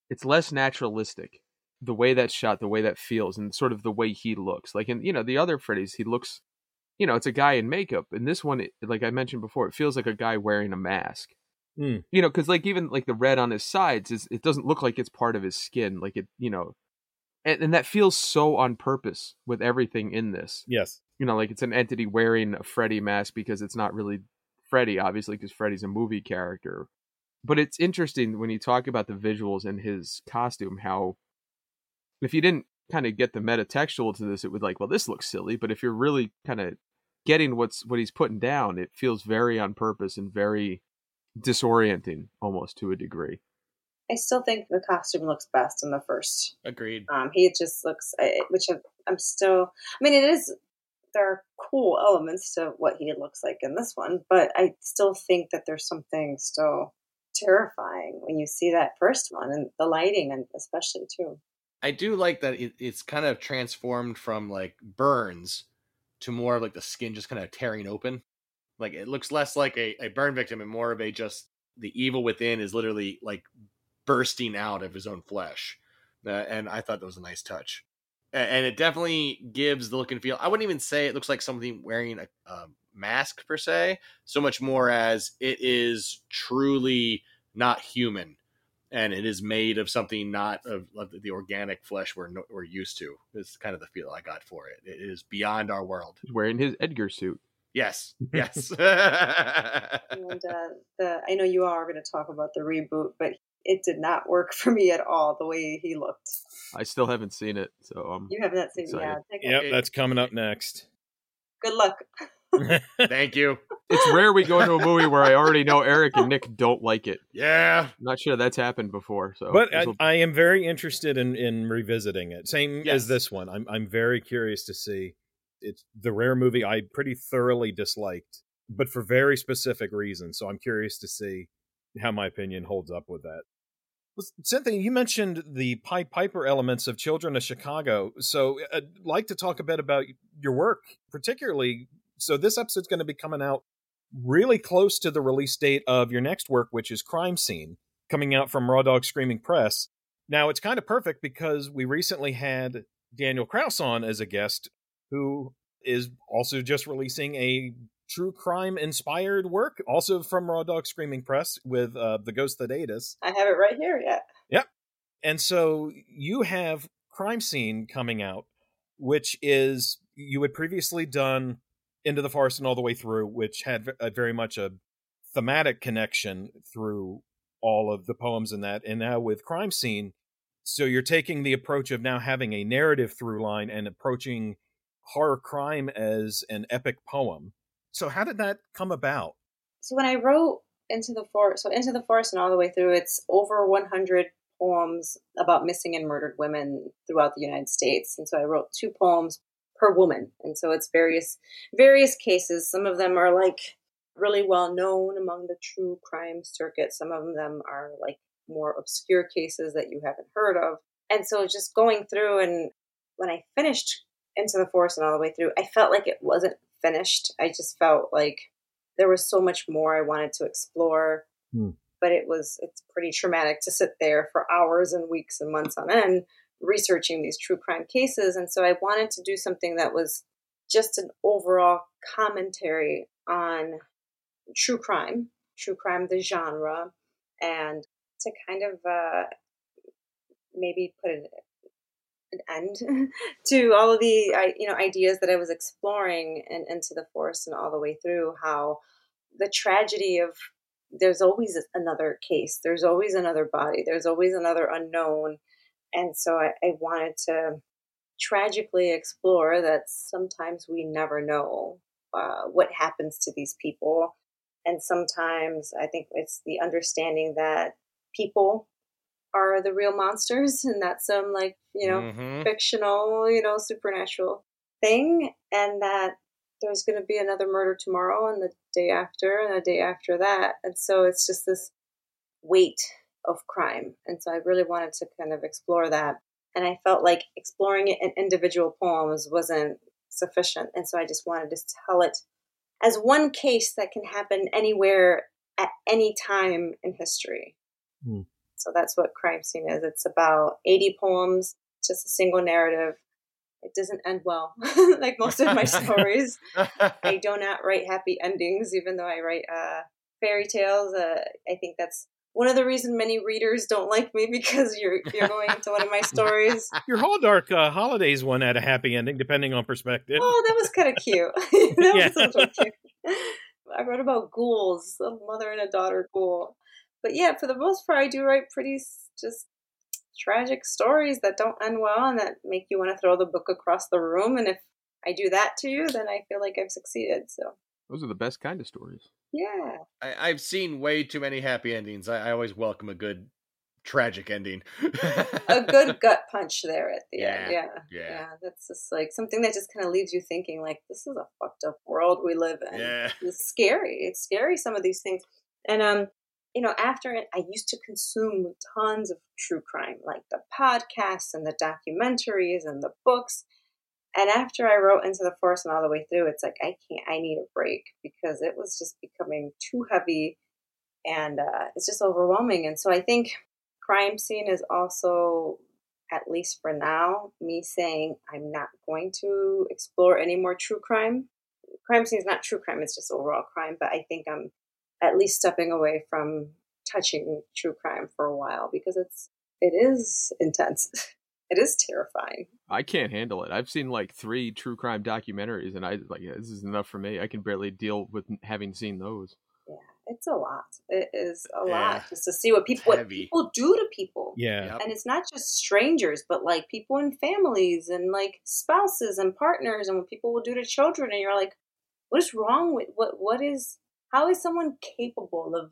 it's less naturalistic the way that's shot, the way that feels, and sort of the way he looks. Like in you know the other Freddy's, he looks, you know, it's a guy in makeup. In this one, it, like I mentioned before, it feels like a guy wearing a mask. Mm. You know, because like even like the red on his sides is it doesn't look like it's part of his skin. Like it, you know, and, and that feels so on purpose with everything in this. Yes, you know, like it's an entity wearing a Freddy mask because it's not really Freddy, obviously, because Freddy's a movie character. But it's interesting when you talk about the visuals and his costume, how if you didn't kind of get the metatextual to this, it would like, well, this looks silly. But if you're really kind of getting what's what he's putting down, it feels very on purpose and very disorienting almost to a degree. I still think the costume looks best in the first. Agreed. Um, he just looks, which I'm still. I mean, it is. There are cool elements to what he looks like in this one, but I still think that there's something still terrifying when you see that first one and the lighting, and especially too. I do like that it, it's kind of transformed from like burns to more of like the skin just kind of tearing open. Like it looks less like a, a burn victim and more of a just the evil within is literally like bursting out of his own flesh. Uh, and I thought that was a nice touch. And it definitely gives the look and feel. I wouldn't even say it looks like something wearing a, a mask per se, so much more as it is truly not human and it is made of something not of, of the organic flesh we're we're used to. Is kind of the feel I got for it. It is beyond our world. He's wearing his Edgar suit. Yes, yes. and uh, the I know you all are going to talk about the reboot, but it did not work for me at all. The way he looked. I still haven't seen it, so I'm you have not seen it. Yeah, yep, that's coming up next. Good luck. Thank you. It's rare we go into a movie where I already know Eric and Nick don't like it. Yeah, I'm not sure that's happened before. So, but I, I, am very interested in in revisiting it. Same Yes. as this one. I'm I'm very curious to see. It's the rare movie I pretty thoroughly disliked, but for very specific reasons. So I'm curious to see how my opinion holds up with that. Cynthia, you mentioned the Pied Piper elements of Children of Chicago. So uh, I'd like to talk a bit about your work, particularly. So this episode's going to be coming out really close to the release date of your next work, which is Crime Scene, coming out from Raw Dog Screaming Press. Now, it's kind of perfect because we recently had Daniel Kraus on as a guest, who is also just releasing a true crime inspired work, also from Raw Dog Screaming Press with uh, The Ghost That Ate Us. I have it right here, yeah. Yep. And so you have Crime Scene coming out, which is, you had previously done Into the Forest and All the Way Through, which had a, very much a thematic connection through all of the poems in that. And now with Crime Scene, so you're taking the approach of now having a narrative through line and approaching horror crime as an epic poem. So how did that come about? So when I wrote Into the Forest, so Into the Forest and all the way through, it's over 100 poems about missing and murdered women throughout the United States. And so I wrote two poems per woman. And so it's various various cases. Some of them are like really well known among the true crime circuit. Some of them are like more obscure cases that you haven't heard of. And so just going through and when I finished Into the Forest and all the way through, I felt like it wasn't finished. I just felt like there was so much more I wanted to explore. Hmm. But it was it's pretty traumatic to sit there for hours and weeks and months on end researching these true crime cases. And so I wanted to do something that was just an overall commentary on true crime, true crime, the genre, and to kind of uh, maybe put an, an end to all of the you know ideas that I was exploring and into the forest and all the way through how the tragedy of there's always another case there's always another body there's always another unknown. And so I, I wanted to tragically explore that sometimes we never know uh, what happens to these people. And sometimes i think it's the understanding that people are the real monsters and not some like you know mm-hmm. fictional you know supernatural thing and that there's going to be another murder tomorrow and the day after and the day after that and so it's just this weight of crime and so i really wanted to kind of explore that and i felt like exploring it in individual poems wasn't sufficient and so i just wanted to tell it as one case that can happen anywhere at any time in history Hmm. So that's what Crime Scene is. It's about 80 poems, just a single narrative. It doesn't end well, like most of my stories. I do not write happy endings, even though I write uh, fairy tales. Uh, I think that's one of the reasons many readers don't like me because you're you're going into one of my stories. Your Halldark uh, Holidays one had a happy ending, depending on perspective. Oh, that was kind of cute. that yeah. was so cute. I wrote about ghouls, a mother and a daughter ghoul but yeah, for the most part, I do write pretty just tragic stories that don't end well and that make you want to throw the book across the room. And if I do that to you, then I feel like I've succeeded. So those are the best kind of stories. Yeah, I, have seen way too many happy endings. I, I always welcome a good tragic ending. a good gut punch there at the yeah, end. Yeah, yeah, yeah. That's just like something that just kind of leaves you thinking, like, this is a fucked up world we live in. Yeah, it's scary. It's scary. Some of these things, and um, you know, after it, I used to consume tons of true crime, like the podcasts and the documentaries and the books. And after I wrote Into the Forest and all the way through, it's like, I can't, I need a break because it was just becoming too heavy and uh, it's just overwhelming. And so I think Crime Scene is also, at least for now, me saying I'm not going to explore any more true crime. Crime Scene is not true crime, it's just overall crime, but I think I'm at least stepping away from touching true crime for a while because it's it is intense. it is terrifying. I can't handle it. I've seen like three true crime documentaries, and I like this is enough for me. I can barely deal with having seen those. Yeah, it's a lot. It is a yeah. lot just to see what people what people do to people. Yeah, and it's not just strangers, but like people in families and like spouses and partners, and what people will do to children. And you're like, what is wrong with what? What is how is someone capable of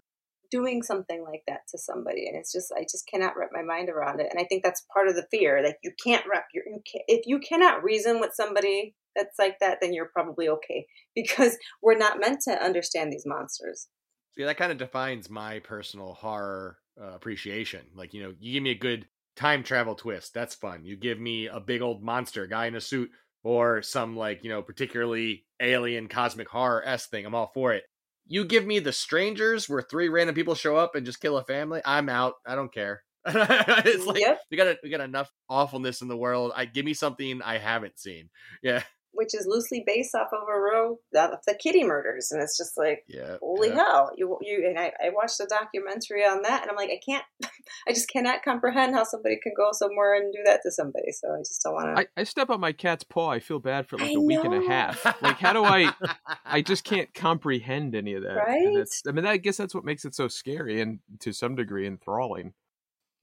doing something like that to somebody and it's just i just cannot wrap my mind around it and i think that's part of the fear like you can't wrap your you can, if you cannot reason with somebody that's like that then you're probably okay because we're not meant to understand these monsters See, that kind of defines my personal horror uh, appreciation. Like, you know, you give me a good time travel twist, that's fun. You give me a big old monster guy in a suit or some like, you know, particularly alien cosmic horror s thing, I'm all for it. You give me the strangers where three random people show up and just kill a family, I'm out. I don't care. it's like yep. we got a, we got enough awfulness in the world. I give me something I haven't seen. Yeah which is loosely based off of a real the, uh, the Keddie murders, and it's just like, yeah, holy yeah. hell! You you and I, I watched a documentary on that, and I'm like, I can't, I just cannot comprehend how somebody can go somewhere and do that to somebody. So I just don't want to. I, I, step on my cat's paw, I feel bad for like I a week and a half. Like, how do I? I just can't comprehend any of that. Right. I mean, I guess that's what makes it so scary and to some degree enthralling.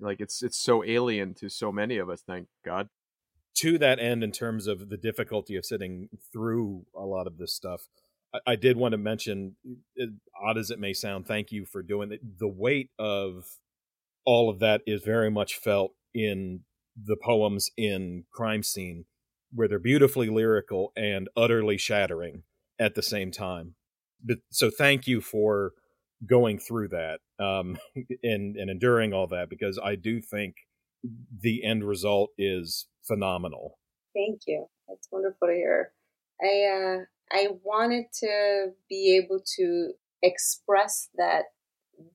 Like it's it's so alien to so many of us. Thank God to that end, in terms of the difficulty of sitting through a lot of this stuff, I, I did want to mention, odd as it may sound, thank you for doing it. The weight of all of that is very much felt in the poems in Crime Scene, where they're beautifully lyrical and utterly shattering at the same time. But, so thank you for going through that um, and and enduring all that because I do think the end result is phenomenal. Thank you. That's wonderful to hear. I uh, I wanted to be able to express that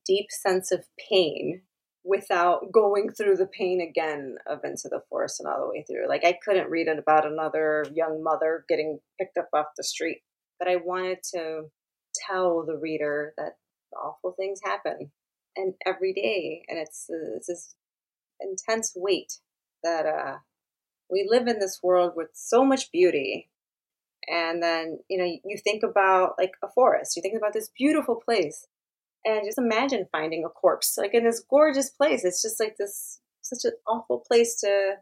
deep sense of pain without going through the pain again of Into the Forest and all the way through. Like I couldn't read about another young mother getting picked up off the street, but I wanted to tell the reader that awful things happen and every day, and it's it's this intense weight that uh, we live in this world with so much beauty. And then you know you think about like a forest. You think about this beautiful place. And just imagine finding a corpse like in this gorgeous place. It's just like this such an awful place to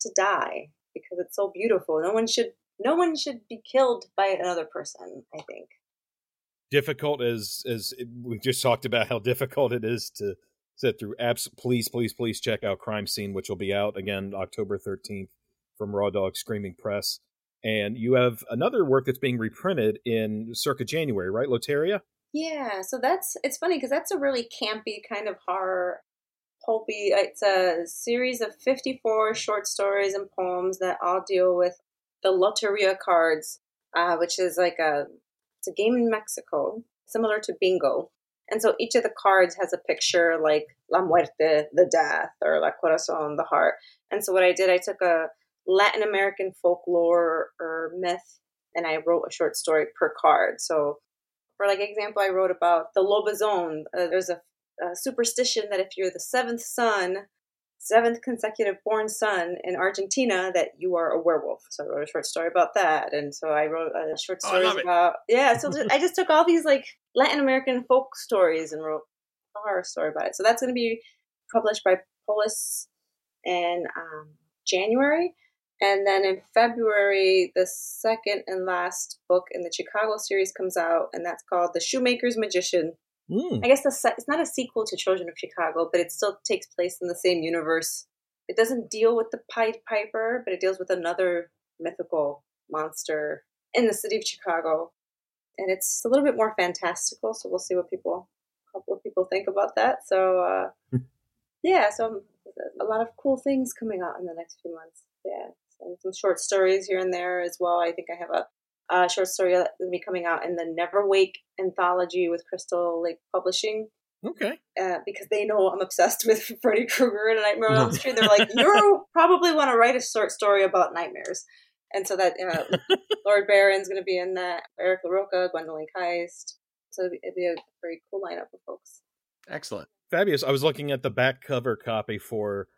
to die because it's so beautiful. No one should no one should be killed by another person i think. Difficult as as we just talked about how difficult it is to sit through apps please please please check out crime scene which will be out again october 13th from Raw Dog Screaming Press. And you have another work that's being reprinted in circa January, right, Loteria? Yeah, so that's it's funny because that's a really campy kind of horror pulpy. It's a series of 54 short stories and poems that all deal with the Loteria cards, uh, which is like a it's a game in Mexico, similar to bingo. And so each of the cards has a picture like La Muerte, the death, or La Corazon, the heart. And so what I did, I took a Latin American folklore or myth, and I wrote a short story per card. So, for like example, I wrote about the Lobizón. Uh, there's a, a superstition that if you're the seventh son, seventh consecutive born son in Argentina, that you are a werewolf. So I wrote a short story about that, and so I wrote a short story oh, about yeah. So I just took all these like Latin American folk stories and wrote a horror story about it. So that's going to be published by Polis in um, January. And then in February, the second and last book in the Chicago series comes out, and that's called The Shoemaker's Magician. Mm. I guess the, it's not a sequel to Children of Chicago, but it still takes place in the same universe. It doesn't deal with the Pied Piper, but it deals with another mythical monster in the city of Chicago. And it's a little bit more fantastical, so we'll see what people, a couple of people think about that. So, uh, yeah, so a lot of cool things coming out in the next few months. Yeah and some short stories here and there as well. I think I have a, a short story that will be coming out in the Never Wake anthology with Crystal Lake Publishing. Okay. Uh, because they know I'm obsessed with Freddy Krueger and Nightmare on Elm Street. They're like, you probably want to write a short story about nightmares. And so that uh, Laird Barron's going to be in that, Eric LaRocca, Gwendolyn Kiste. So it'd be, it'd be a very cool lineup of folks. Excellent. Fabulous. I was looking at the back cover copy for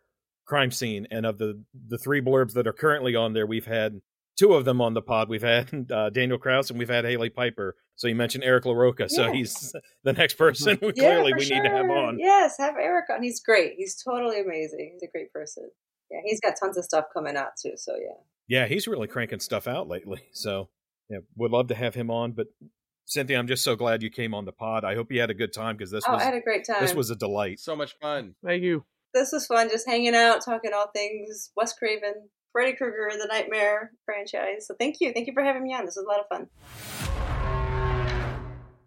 crime scene and of the the three blurbs that are currently on there we've had two of them on the pod we've had uh, daniel kraus and we've had Hailey piper so you mentioned eric larocca yeah. so he's the next person we yeah, clearly we sure. need to have on yes have eric on he's great he's totally amazing he's a great person yeah he's got tons of stuff coming out too so yeah yeah he's really cranking stuff out lately so yeah would love to have him on but Cynthia, I'm just so glad you came on the pod. I hope you had a good time because this oh, was I had a great time. This was a delight. So much fun. Thank you this was fun, just hanging out, talking all things Wes Craven, Freddy Krueger, the Nightmare franchise. So thank you, thank you for having me on. This was a lot of fun.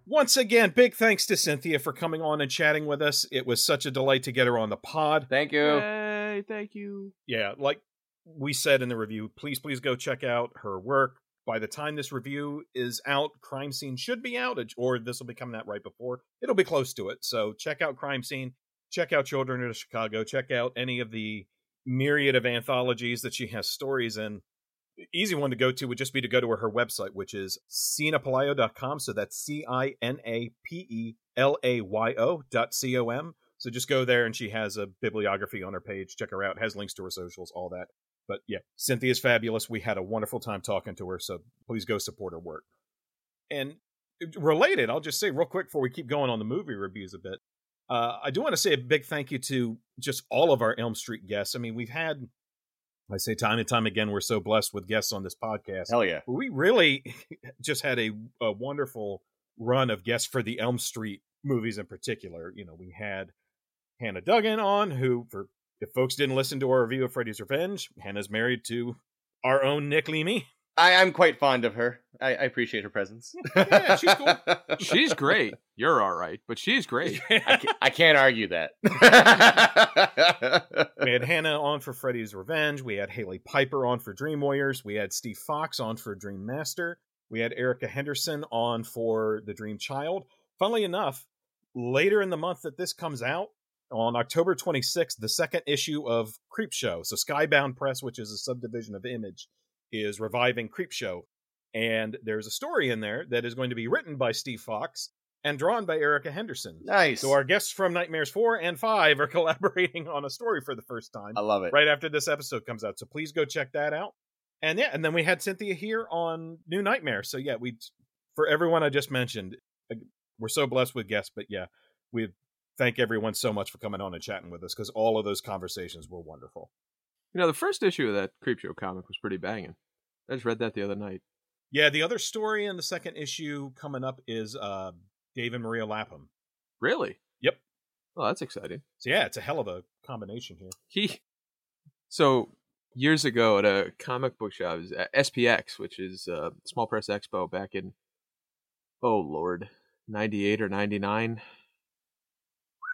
Once again, big thanks to Cynthia for coming on and chatting with us. It was such a delight to get her on the pod. Thank you. Hey, thank you. Yeah, like we said in the review, please, please go check out her work. By the time this review is out, Crime Scene should be out, or this will be coming out right before. It'll be close to it. So check out Crime Scene, check out Children of Chicago, check out any of the myriad of anthologies that she has stories in. Easy one to go to would just be to go to her, her website, which is cinapelayo.com. So that's C I N A P E L A Y O dot C O M. So just go there and she has a bibliography on her page. Check her out. Has links to her socials, all that. But yeah, Cynthia's fabulous. We had a wonderful time talking to her, so please go support her work. And uh, related, I'll just say real quick before we keep going on the movie reviews a bit. Uh, I do want to say a big thank you to just all of our Elm Street guests. I mean, we've had, I say time and time again, we're so blessed with guests on this podcast. Hell yeah. We really just had a, a wonderful run of guests for the Elm Street movies in particular. You know, we had Hannah Duggan on, who, for if folks didn't listen to our review of Freddy's Revenge, Hannah's married to our own Nick Leamy. I, I'm quite fond of her. I, I appreciate her presence. Yeah, she's cool. She's great. You're all right, but she's great. I, can't, I can't argue that. we had Hannah on for Freddy's Revenge. We had Hailey Piper on for Dream Warriors. We had Steve Foxe on for Dream Master. We had Erica Henderson on for The Dream Child. Funnily enough, later in the month that this comes out, on October 26th, the second issue of Creepshow, so Skybound Press, which is a subdivision of Image, is reviving Creepshow. And there's a story in there that is going to be written by Steve Foxe and drawn by Erica Henderson. nice. So our guests from Nightmares 4 and 5 are collaborating on a story for the first time I love it. right after this episode comes out. So please go check that out. And yeah, and then we had Cynthia here on New Nightmare. So yeah, we for everyone I just mentioned, uh, we're so blessed with guests. But yeah, we thank everyone so much for coming on and chatting with us because all of those conversations were wonderful. You know, the first issue of that Creepshow comic was pretty banging. I just read that the other night. Yeah, the other story in the second issue coming up is uh, Dave and Maria Lapham. Really? Yep. Oh, that's exciting. So yeah, it's a hell of a combination here. He. So years ago at a comic book shop, at SPX, which is uh, Small Press Expo, back in oh lord, ninety eight or ninety nine.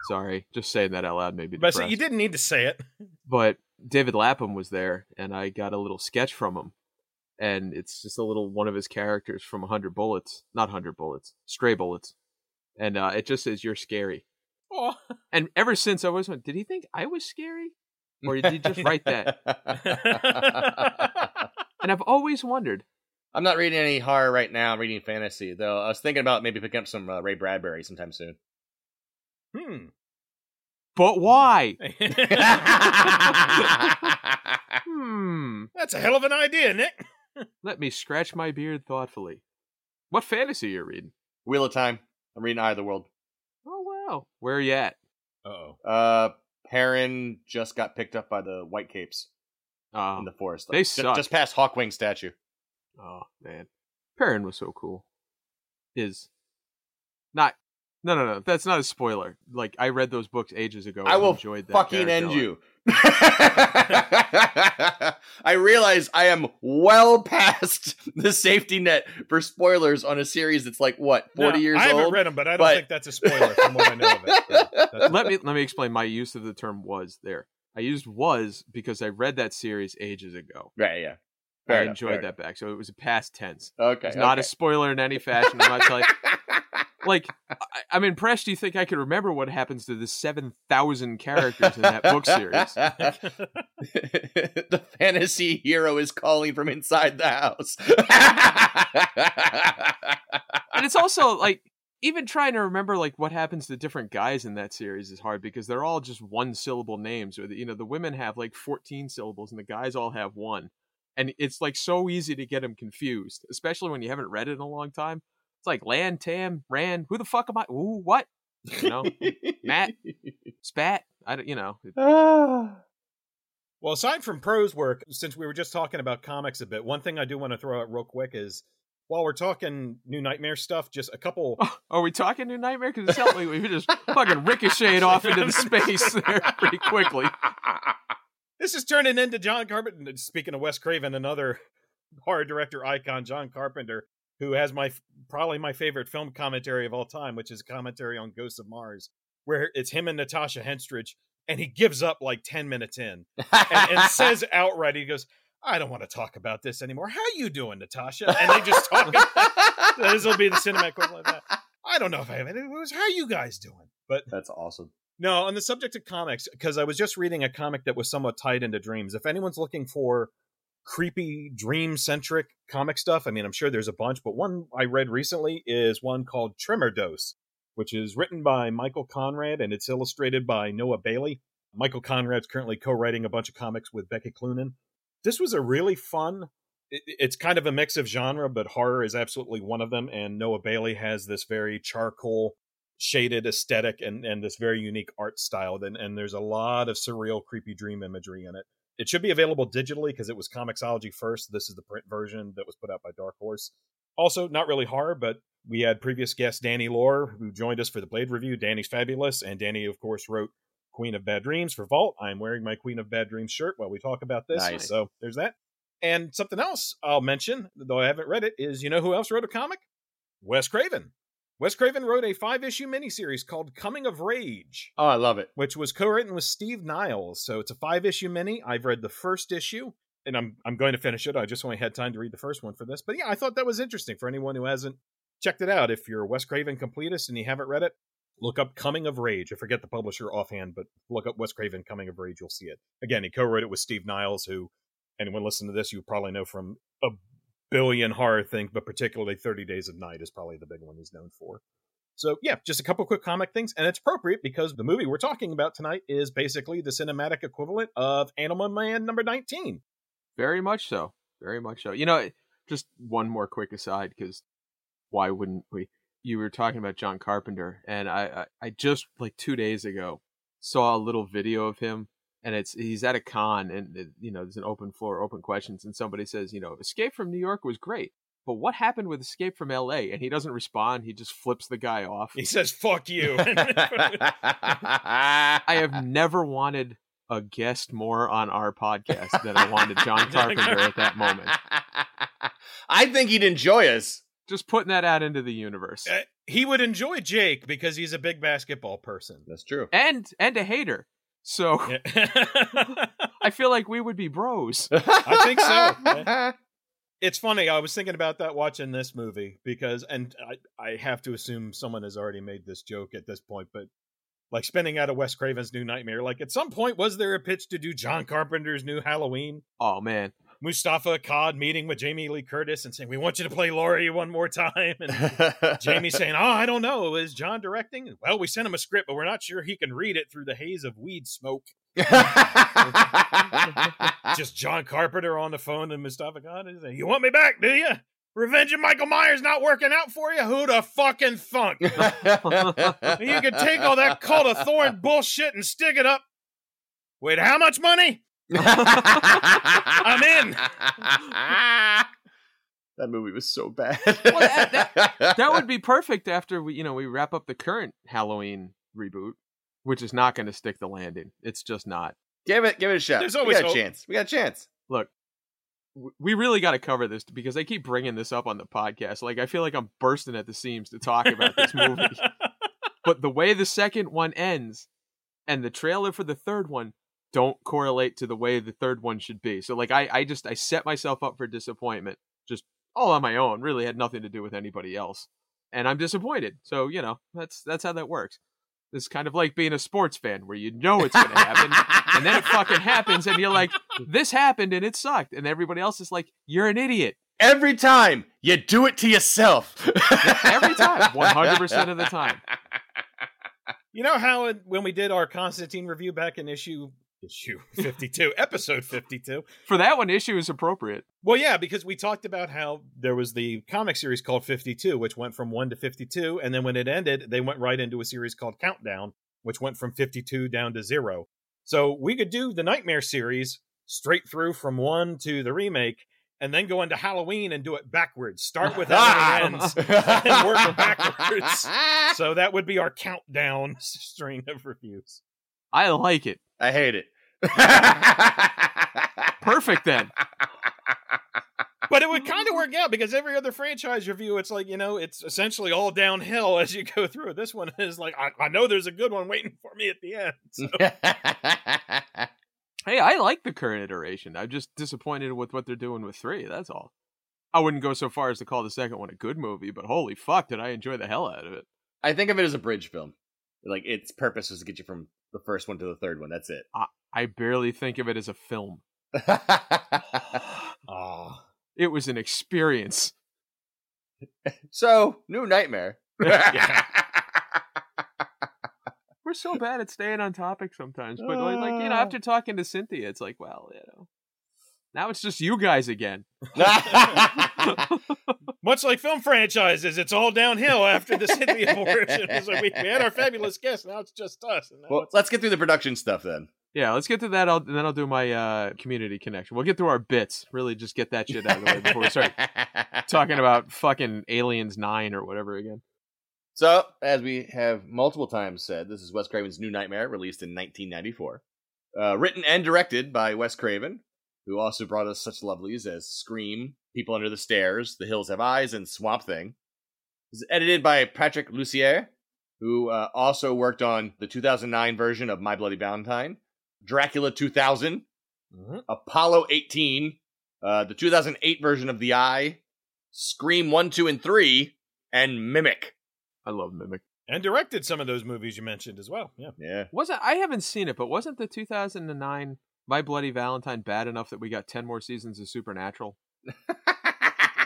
Sorry, just saying that out loud maybe. But see, you didn't need to say it. but David Lapham was there, and I got a little sketch from him, and it's just a little one of his characters from 100 Bullets, not 100 Bullets, Stray Bullets, and uh, it just says "You're scary." Aw. And ever since I always went, did he think I was scary, or did he just write that? And I've always wondered. I'm not reading any horror right now. I'm reading fantasy, though. I was thinking about maybe picking up some uh, Ray Bradbury sometime soon. hmm. But why? Hmm. That's a hell of an idea, Nick. Let me scratch my beard thoughtfully. What fantasy you reading? Wheel of Time. I'm reading Eye of the World. Oh wow, where are you at? Oh, Uh, Perrin just got picked up by the White Capes Oh, in the forest. they Ju- suck. Just past Hawkwing statue. oh man, Perrin was so cool. Is not. No, no, no. That's not a spoiler. Like I read those books ages ago. I will enjoyed that fucking character end a you. I realize I am well past the safety net for spoilers on a series that's like what forty Now, years I haven't old. read them, but I don't but- think that's a spoiler from what I know of it. Yeah, let me let me explain my use of the term was there. I used was because I read that series ages ago. right? Yeah. Fair I enough, enjoyed fair that back, so it was a past tense. Okay. It's not a spoiler in any fashion. I'm not telling. Like, I, I'm impressed. You think I could remember what happens to the seven thousand characters in that book series? the fantasy hero is calling from inside the house. and it's also like even trying to remember like what happens to different guys in that series is hard because they're all just one syllable names or the, you know the women have like 14 syllables and the guys all have one and it's like so easy to get them confused especially when you haven't read it in a long time it's like land tam ran who the fuck am i ooh what you know Matt? spat i don't you know Ah. Well, aside from prose work, since we were just talking about comics a bit, one thing I do want to throw out real quick is while we're talking New Nightmare stuff, just a couple. Oh, are we talking new nightmare because it sounds like we just fucking ricocheted off into the space there pretty quickly This is turning into John Carpenter. Speaking of Wes Craven, another horror director icon, John Carpenter who has my probably my favorite film commentary of all time, which is a commentary on Ghosts of Mars, where it's him and Natasha Henstridge, and he gives up like ten minutes in and, and says outright, he goes, "I don't want to talk about this anymore. How you doing, Natasha?" And they just talk. this will be the cinematic equivalent of that. I don't know if I have any. How you guys doing? But That's awesome. no, on the subject of comics, because I was just reading a comic that was somewhat tied into dreams. If anyone's looking for creepy dream centric comic stuff, I mean, I'm sure there's a bunch, but one I read recently is one called Tremor Dose, which is written by Michael Conrad and it's illustrated by Noah Bailey. Michael Conrad's currently co writing a bunch of comics with Becky Cloonan. This was a really fun. it- It's kind of a mix of genre, but horror is absolutely one of them. And Noah Bailey has this very charcoal shaded aesthetic and, and this very unique art style. And, and there's a lot of surreal, creepy dream imagery in it. It should be available digitally because it was Comixology first. This is the print version that was put out by Dark Horse. Also, not really horror, but we had previous guest Danny Lore, who joined us for the Blade review. Danny's fabulous. And Danny, of course, wrote Queen of Bad Dreams for Vault. I'm wearing my Queen of Bad Dreams shirt while we talk about this. Nice. So there's that. And something else I'll mention, though I haven't read it, is you know who else wrote a comic? Wes Craven. Wes Craven wrote a five issue miniseries called Coming of Rage, Oh, I love it. which was co written with Steve Niles. So it's a five issue mini. I've read the first issue. And I'm I'm going to finish it. I just only had time to read the first one for this. But yeah, I thought that was interesting for anyone who hasn't checked it out. If you're a Wes Craven completist and you haven't read it, look up Coming of Rage. I forget the publisher offhand, but look up Wes Craven Coming of Rage. You'll see it. Again, he co-wrote it with Steve Niles, who anyone listening to this, you probably know from a billion horror things, but particularly 30 Days of Night is probably the big one he's known for. So yeah, just a couple quick comic things, and it's appropriate because the movie we're talking about tonight is basically the cinematic equivalent of Animal Man number 19. Very much so. Very much so. You know, just one more quick aside because why wouldn't we? You were talking about John Carpenter, and I, I, I just like two days ago saw a little video of him, and it's he's at a con, and it- you know there's an open floor, open questions, and somebody says, you know, Escape from New York was great, but what happened with Escape from L.A. And he doesn't respond. He just flips the guy off. He says, "Fuck you." I have never wanted a guest more on our podcast than I wanted John Carpenter at that moment. I think he'd enjoy us. Just putting that out into the universe. Uh, he would enjoy Jake because he's a big basketball person. That's true. and and a hater. So Yeah. I feel like we would be bros. I think so. it's funny. I was thinking about that watching this movie because, and I, I have to assume someone has already made this joke at this point, but like spinning out of Wes Craven's New Nightmare, like at some point, was there a pitch to do John Carpenter's new Halloween? Oh man, Moustapha Akkad meeting with Jamie Lee Curtis and saying, "We want you to play Laurie one more time," and Jamie saying, "Oh, I don't know. Is John directing?" Well, we sent him a script, but we're not sure he can read it through the haze of weed smoke. Just John Carpenter on the phone and Mustafa Khan is saying, "You want me back, do you? Revenge of Michael Myers not working out for you? Who the fucking thunk? You can take all that cult of thorn bullshit and stick it up. Wait, how much money? I'm in. That movie was so bad. Well, that- that would be perfect after we, you know, we wrap up the current Halloween reboot, which is not going to stick the landing. It's just not. give it, give it a shot. There's we always got a chance. We got a chance. Look, we really got to cover this because I keep bringing this up on the podcast. Like I feel like I'm bursting at the seams to talk about this movie. but the way the second one ends and the trailer for the third one don't correlate to the way the third one should be. So like I, I just I set myself up for disappointment just all on my own. Really had nothing to do with anybody else. And I'm disappointed. So, you know, that's that's how that works. It's kind of like being a sports fan where you know it's gonna happen and then it fucking happens and you're like, this happened and it sucked. And everybody else is like, you're an idiot. Every time you do it to yourself. every time. 100% of the time. You know how when we did our Constantine review back in issue issue 52, episode 52. For that one, issue is appropriate. Well, yeah, because we talked about how there was the comic series called 52, which went from 1 to 52. And then when it ended, they went right into a series called Countdown, which went from 52 down to zero. So we could do the Nightmare series straight through from 1 to the remake and then go into Halloween and do it backwards. Start with how it ends ah! and work backwards. So that would be our countdown string of reviews. I like it. I hate it. Perfect then. but it would kind of work out because every other franchise review, it's like you know, it's essentially all downhill as you go through. This one is like, I, I know there's a good one waiting for me at the end. So. hey, I like the current iteration. I'm just disappointed with what they're doing with three. That's all. I wouldn't go so far as to call the second one a good movie, but holy fuck, did I enjoy the hell out of it. I think of it as a bridge film. Like its purpose was to get you from the first one to the third one. That's it. I, I barely think of it as a film. oh. It was an experience. so, New Nightmare. We're so bad at staying on topic sometimes, but like, like you know, uh. after talking to Cynthia, it's like, well, you know, now it's just you guys again. Much like film franchises, it's all downhill after the Cynthia portion. So we, we had our fabulous guest, now it's just us. well, let's get through the production stuff then. Yeah, let's get to that. I'll, and then I'll do my uh, community connection. We'll get through our bits. Really, just get that shit out of the way before we start talking about fucking Aliens Nine or whatever again. So, as we have multiple times said, this is Wes Craven's New Nightmare, released in 1994. Uh, written and directed by Wes Craven, who also brought us such lovelies as Scream, People Under the Stairs, The Hills Have Eyes, and Swamp Thing. It's edited by Patrick Lussier, who uh, also worked on the 2009 version of My Bloody Valentine, Dracula 2000, mm-hmm. Apollo 18, uh, the 2008 version of The Eye, Scream 1, 2, and 3, and Mimic. I love Mimic. And directed some of those movies you mentioned as well. Yeah. Yeah. Wasn't I haven't seen it, but wasn't the 2009 My Bloody Valentine bad enough that we got 10 more seasons of Supernatural?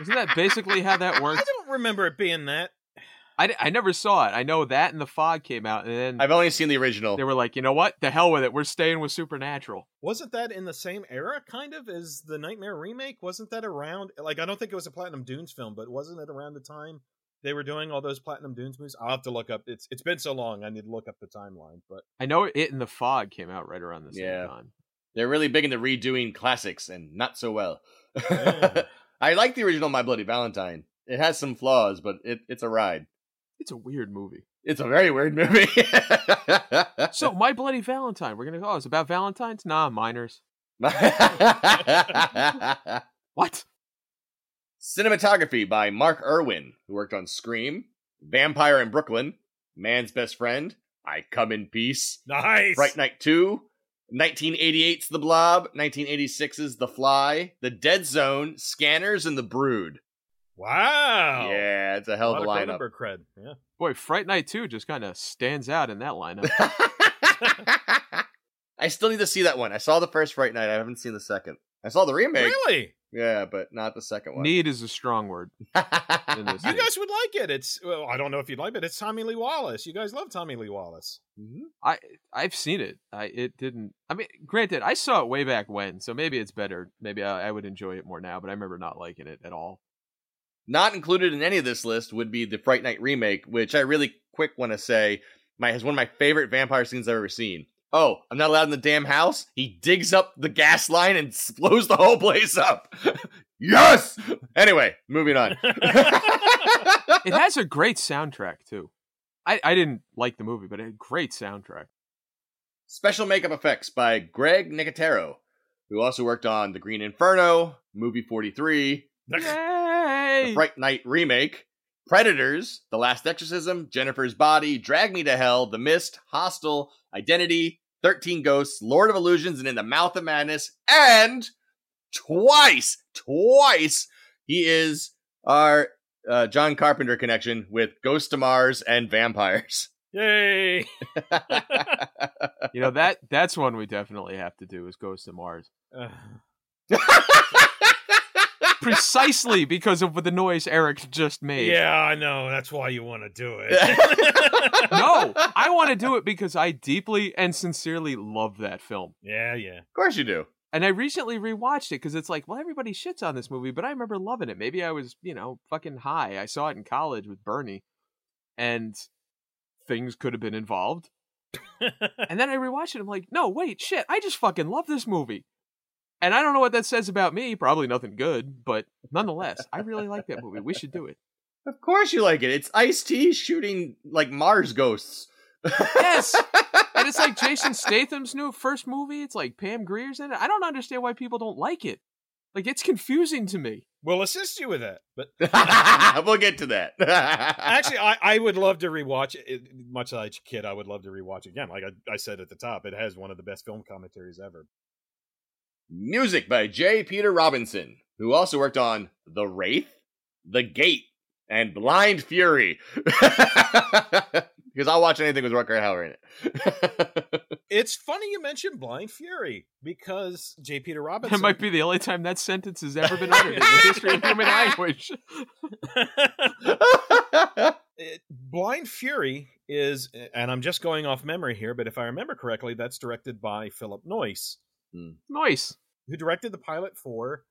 Isn't that basically how that works? I don't remember it being that. I, I never saw it. I know that and the fog came out, and then I've only seen the original. They were like, you know what? The hell with it. We're staying with Supernatural. Wasn't that in the same era, kind of, as the Nightmare remake? Wasn't that around? Like, I don't think it was a Platinum Dunes film, but wasn't it around the time they were doing all those Platinum Dunes movies? I'll have to look up. It's it's been so long. I need to look up the timeline. But I know it and the fog came out right around the same yeah. time. They're really big into redoing classics and not so well. Yeah. I like the original My Bloody Valentine. It has some flaws, but it, it's a ride. It's a weird movie. It's a very weird movie. so, My Bloody Valentine. We're gonna go. Oh, it's about Valentines. Nah, miners. what? Cinematography by Mark Irwin, who worked on Scream, Vampire in Brooklyn, Man's Best Friend, I Come in Peace, nice, Fright Night Two, 1988's The Blob, 1986's The Fly, The Dead Zone, Scanners, and The Brood. Wow. Yeah, it's a hell a of a lineup. Cred. Yeah. Boy, Fright Night 2 just kind of stands out in that lineup. I still need to see that one. I saw the first Fright Night. I haven't seen the second. I saw the remake. Really? Yeah, but not the second one. Need is a strong word. you guys would like it. It's well, I don't know if you'd like it. It's Tommy Lee Wallace. You guys love Tommy Lee Wallace. Mm-hmm. I I've seen it. I it didn't. I mean, granted, I saw it way back when, so maybe it's better. Maybe I, I would enjoy it more now. But I remember not liking it at all. Not included in any of this list would be the Fright Night remake, which I really quick want to say my has one of my favorite vampire scenes I've ever seen. Oh, I'm not allowed in the damn house. He digs up the gas line and blows the whole place up. yes. Anyway, moving on. it has a great soundtrack too. I I didn't like the movie, but a great soundtrack. Special makeup effects by Greg Nicotero, who also worked on The Green Inferno, Movie 43, Yay! The Fright Night remake, Predators, The Last Exorcism, Jennifer's Body, Drag Me to Hell, The Mist, Hostel, Identity, 13 Ghosts, Lord of Illusions, and In the Mouth of Madness, and twice, twice, he is our uh, John Carpenter connection with Ghosts of Mars and Vampires. Yay! you know that that's one we definitely have to do is Ghosts of Mars. Uh precisely because of the noise Eric just made. Yeah, I know. That's why you want to do it. no, I want to do it because I deeply and sincerely love that film. Yeah, yeah. Of course you do. And I recently rewatched it because it's like, well, everybody shits on this movie, but I remember loving it. Maybe I was, you know, fucking high. I saw it in college with Bernie, and things could have been involved. and then I rewatched it. I'm like, no, wait, shit, I just fucking love this movie. And I don't know what that says about me. Probably nothing good, but nonetheless, I really like that movie. We should do it. Of course you like it. It's Ice T shooting like Mars ghosts. yes, and it's like Jason Statham's new first movie. It's like Pam Grier's in it. I don't understand why people don't like it. Like it's confusing to me We'll assist you with that. But we'll get to that. actually, I, I would love to rewatch it. Much like a kid, I would love to rewatch it again. Like I, I said at the top, it has one of the best film commentaries ever. Music by J. Peter Robinson, who also worked on The Wraith, The Gate, and Blind Fury. because I'll watch anything with Rutger Hauer in it. it's funny you mentioned Blind Fury because J. Peter Robinson. That might be the only time that sentence has ever been uttered in the history of human language. It, Blind Fury is, and I'm just going off memory here, but if I remember correctly, that's directed by Philip Noyce, Nice. who directed the pilot for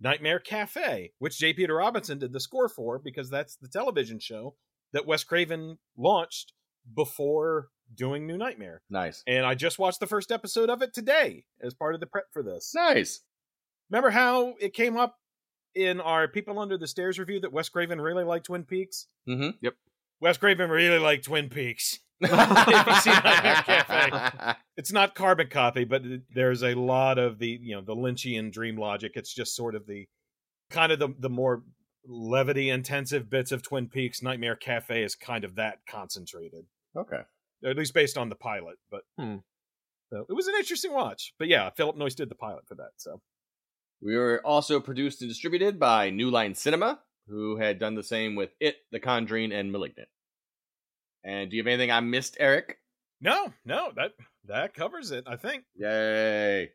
Nightmare Cafe, which J. Peter Robinson did the score for because that's the television show that Wes Craven launched before doing New Nightmare. nice. And I just watched the first episode of it today as part of the prep for this. Nice. Remember how it came up in our People Under the Stairs review that Wes Craven really liked Twin Peaks? Mm-hmm. Yep. Wes Craven really liked Twin Peaks. If you see Nightmare Cafe. It's not carbon copy, but there's a lot of the you know the Lynchian dream logic. It's just sort of the kind of the the more levity intensive bits of Twin Peaks. Nightmare Cafe is kind of that concentrated, okay. at least based on the pilot. But Hmm. so it was an interesting watch. But yeah, Philip Noyce did the pilot for that. So We were also produced and distributed by New Line Cinema, who had done the same with It, The Conjuring, and Malignant. And do you have anything I missed, Eric? no, no, that that covers it. I think. Yay.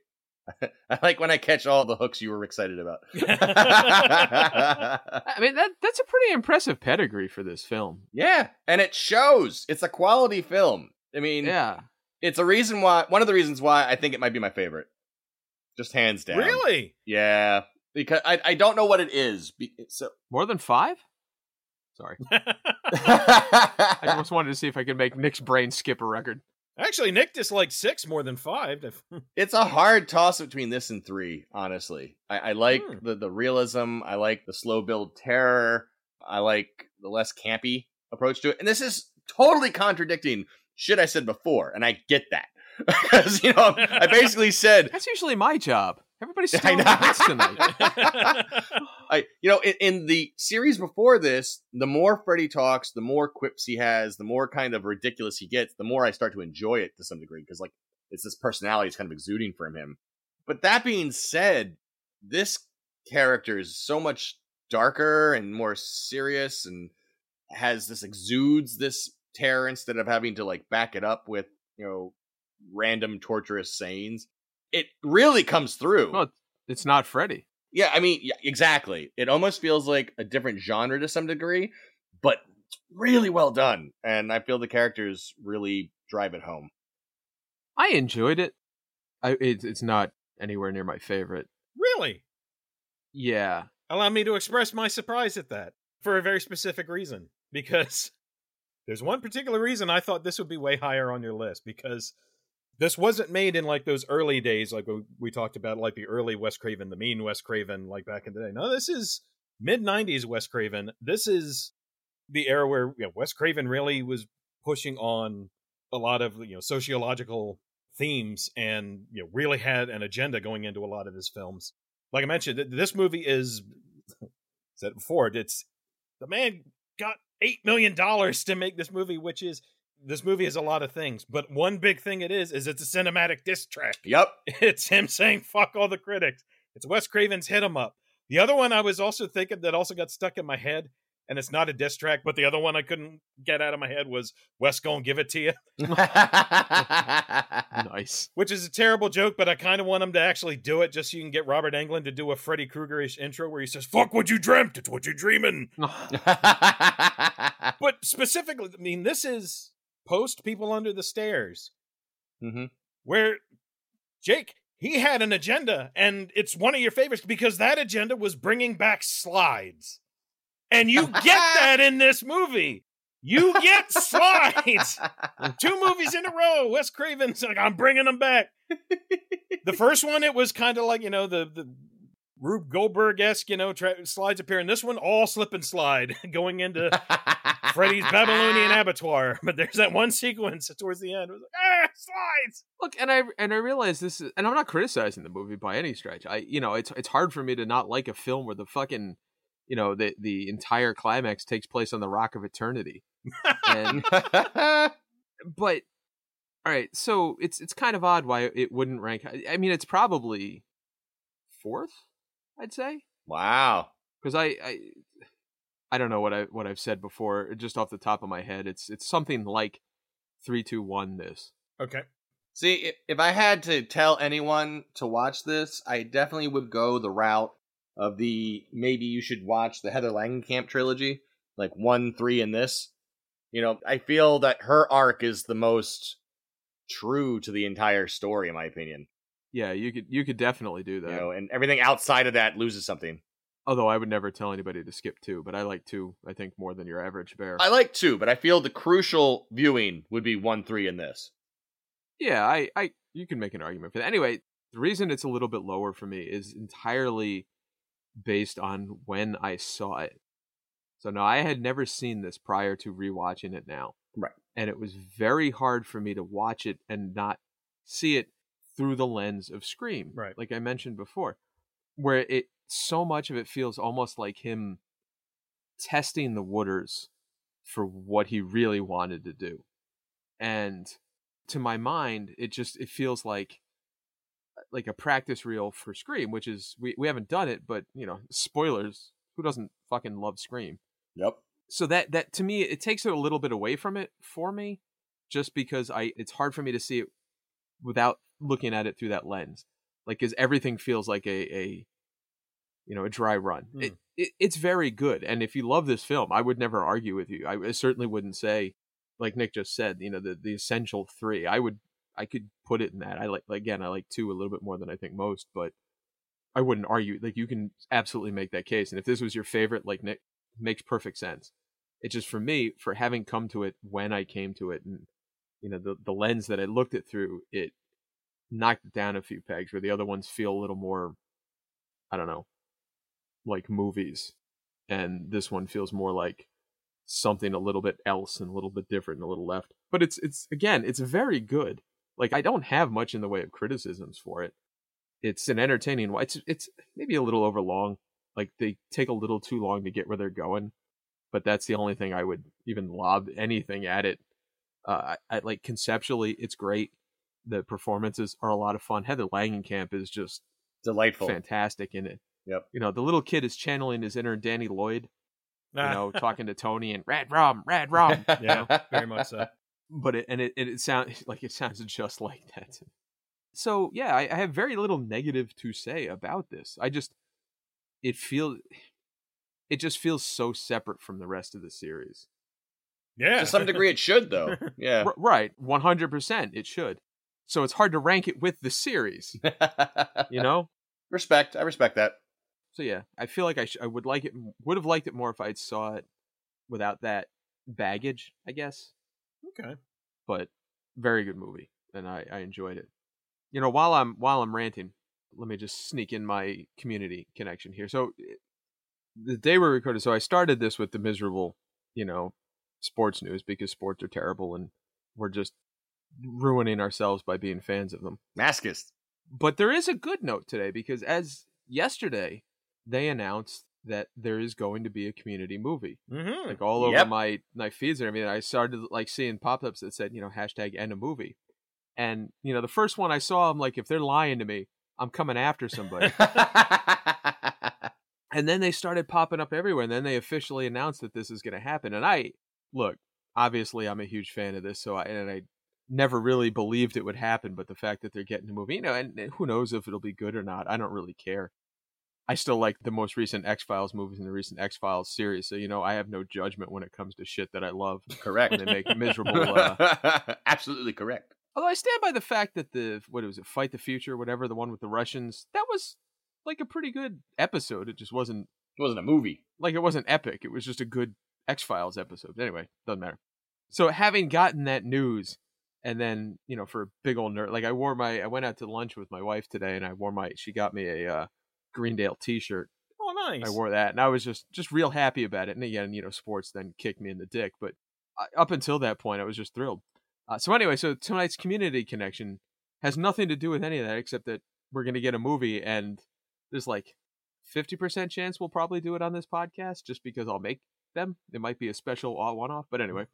I like when I catch all the hooks you were excited about. I mean, that that's a pretty impressive pedigree for this film. yeah, and it shows. It's a quality film. I mean, Yeah. it's a reason why, one of the reasons why I think it might be my favorite. Just hands down. Really? Yeah. Because I, I don't know what it is. So More than five? Sorry. I I just wanted to see if I could make Nick's brain skip a record. Actually, Nick disliked six more than five. It's a hard toss between this and three, honestly. I, I like Hmm. the, the realism. I like the slow build terror. I like the less campy approach to it. And this is totally contradicting shit I said before, and I get that. Because, you know, I basically said That's usually my job. Everybody's stealing know. tonight. I, you know, in, in the series before this, the more Freddy talks, the more quips he has, the more kind of ridiculous he gets, the more I start to enjoy it to some degree because, like, it's this personality is kind of exuding from him. But that being said, this character is so much darker and more serious, and has this exudes this terror instead of having to like back it up with you know random torturous sayings. It really comes through. well, it's not Freddy. Yeah, I mean, yeah, exactly. It almost feels like a different genre to some degree, but it's really well done, and I feel the characters really drive it home. I enjoyed it. I it, it's not anywhere near my favorite. really? Yeah. Allow me to express my surprise at that for a very specific reason. Because there's one particular reason I thought this would be way higher on your list. Because this wasn't made in like those early days, like we- talked about, like the early Wes Craven, the mean Wes Craven, like back in the day. No, this is mid 90s Wes Craven. This is the era where you know, Wes Craven really was pushing on a lot of you know sociological themes and you know really had an agenda going into a lot of his films like i mentioned this movie is said before it's the man got eight million dollars to make this movie which is this movie is a lot of things but one big thing it is is it's a cinematic diss track Yep. it's him saying fuck all the critics it's wes craven's hit 'em up the other one i was also thinking that also got stuck in my head and it's not a diss track but the other one i couldn't get out of my head was wes gonna give it to you Nice. which is a terrible joke, but I kind of want him to actually do it just so you can get Robert Englund to do a Freddy Krueger-ish intro where he says, "Fuck what you dreamt, it's what you're dreaming." But specifically, I mean, this is post People Under the Stairs, hmm where Jake he had an agenda, and it's one of your favorites because that agenda was bringing back slides, and you get that in this movie. You get slides. Two movies in a row. Wes Craven's like, I'm bringing them back. the first one, it was kind of like you know the the Rube Goldberg esque, you know, tra- slides appear. And this one, all slip and slide going into Freddy's Babylonian abattoir. But there's that one sequence towards the end. It was like, ah, slides. Look, and I and I realize this is, and I'm not criticizing the movie by any stretch. I, you know, it's it's hard for me to not like a film where the fucking, you know, the the entire climax takes place on the Rock of Eternity. And but all right, so it's it's kind of odd why it wouldn't rank. I mean, it's probably fourth, I'd say, wow. because I, I I don't know what I what I've said before. Just off the top of my head, it's it's something like three, two, one. This Okay. See, if, if I had to tell anyone to watch this, I definitely would go the route of the maybe you should watch the Heather Langenkamp trilogy, like one, three, and this. You know, I feel that her arc is the most true to the entire story, in my opinion. Yeah, you could you could definitely do that. You know, and everything outside of that loses something. Although I would never tell anybody to skip two, but I like two. I think more than your average bear. I like two, but I feel the crucial viewing would be one, three, in this. yeah, I, I, you can make an argument for that. Anyway, the reason it's a little bit lower for me is entirely based on when I saw it. So now I had never seen this prior to rewatching it now. Right. And it was very hard for me to watch it and not see it through the lens of Scream. Right. Like I mentioned before, where it so much of it feels almost like him testing the waters for what he really wanted to do. And to my mind, it just it feels like like a practice reel for Scream, which is we, we haven't done it, but you know, spoilers, who doesn't fucking love Scream? Yep. so that that to me it takes it a little bit away from it for me just because i it's hard for me to see it without looking at it through that lens like because everything feels like a a you know a dry run Hmm. it, it, it's very good and if you love this film i would never argue with you I, I certainly wouldn't say like nick just said you know the the essential three i would i could put it in that i like again i like two a little bit more than i think most but i wouldn't argue like you can absolutely make that case and if this was your favorite like nick makes perfect sense. It just for me, for having come to it when I came to it, and you know the the lens that I looked it through, it knocked it down a few pegs. Where the other ones feel a little more, I don't know, like movies, and this one feels more like something a little bit else and a little bit different and a little left. But it's it's again, it's very good. Like I don't have much in the way of criticisms for it. It's an entertaining. It's it's maybe a little overlong. Like they take a little too long to get where they're going, but that's the only thing I would even lob anything at it. Uh, I, I like conceptually, it's great. The performances are a lot of fun. Heather Langenkamp is just Delightful. fantastic in it. Yep. You know, the little kid is channeling his inner Danny Lloyd. You Ah, know, talking to Tony and Redrum, Rad Rom. yeah, very much so. but it and it and it sounds like it sounds just like that. So yeah, I, I have very little negative to say about this. I just it feels it just feels so separate from the rest of the series. Yeah. to some degree, it should though. Yeah. R- right, one hundred percent, it should. So it's hard to rank it with the series, you know. respect. I respect that. So yeah, I feel like I sh- I would like it would have liked it more if I saw it without that baggage, I guess. okay. but very good movie and I, I enjoyed it you know while i'm while i'm ranting let me just sneak in my community connection here so eh, the day we recorded so i started this with the miserable you know sports news because sports are terrible and we're just ruining ourselves by being fans of them Maskist. but there is a good note today because as yesterday they announced that there is going to be a community movie Mm-hmm. like all over Yep. my my feeds and everything. I started like seeing pop ups that said, you know, hashtag end a movie. And, you know, the first one I saw, I'm like, if they're lying to me, I'm coming after somebody. and then they started popping up everywhere. And then they officially announced that this is going to happen. And I, look, obviously I'm a huge fan of this. So I, and I never really believed it would happen. But the fact that they're getting a movie, you know, and, and who knows if it'll be good or not. I don't really care. I still like the most recent X Files movies and the recent X Files series. So, you know, I have no judgment when it comes to shit that I love correct. when they make miserable. Uh... Absolutely correct. Although I stand by the fact that the, what was it, Fight the Future, whatever, the one with the Russians, that was like a pretty good episode. It just wasn't, It wasn't a movie. like, it wasn't epic. It was just a good X Files episode. Anyway, doesn't matter. So, having gotten that news, and then, you know, for a big old nerd, like I wore my, I went out to lunch with my wife today and I wore my, she got me a, uh, Greendale T-shirt. Oh, nice. I wore that, and I was just just real happy about it. And again, you know, sports then kicked me in the dick, but up until that point, I was just thrilled. Uh, so anyway, so tonight's community connection has nothing to do with any of that, except that we're gonna get a movie, and there's like fifty percent chance we'll probably do it on this podcast, just because I'll make them. It might be a special one-off, but anyway.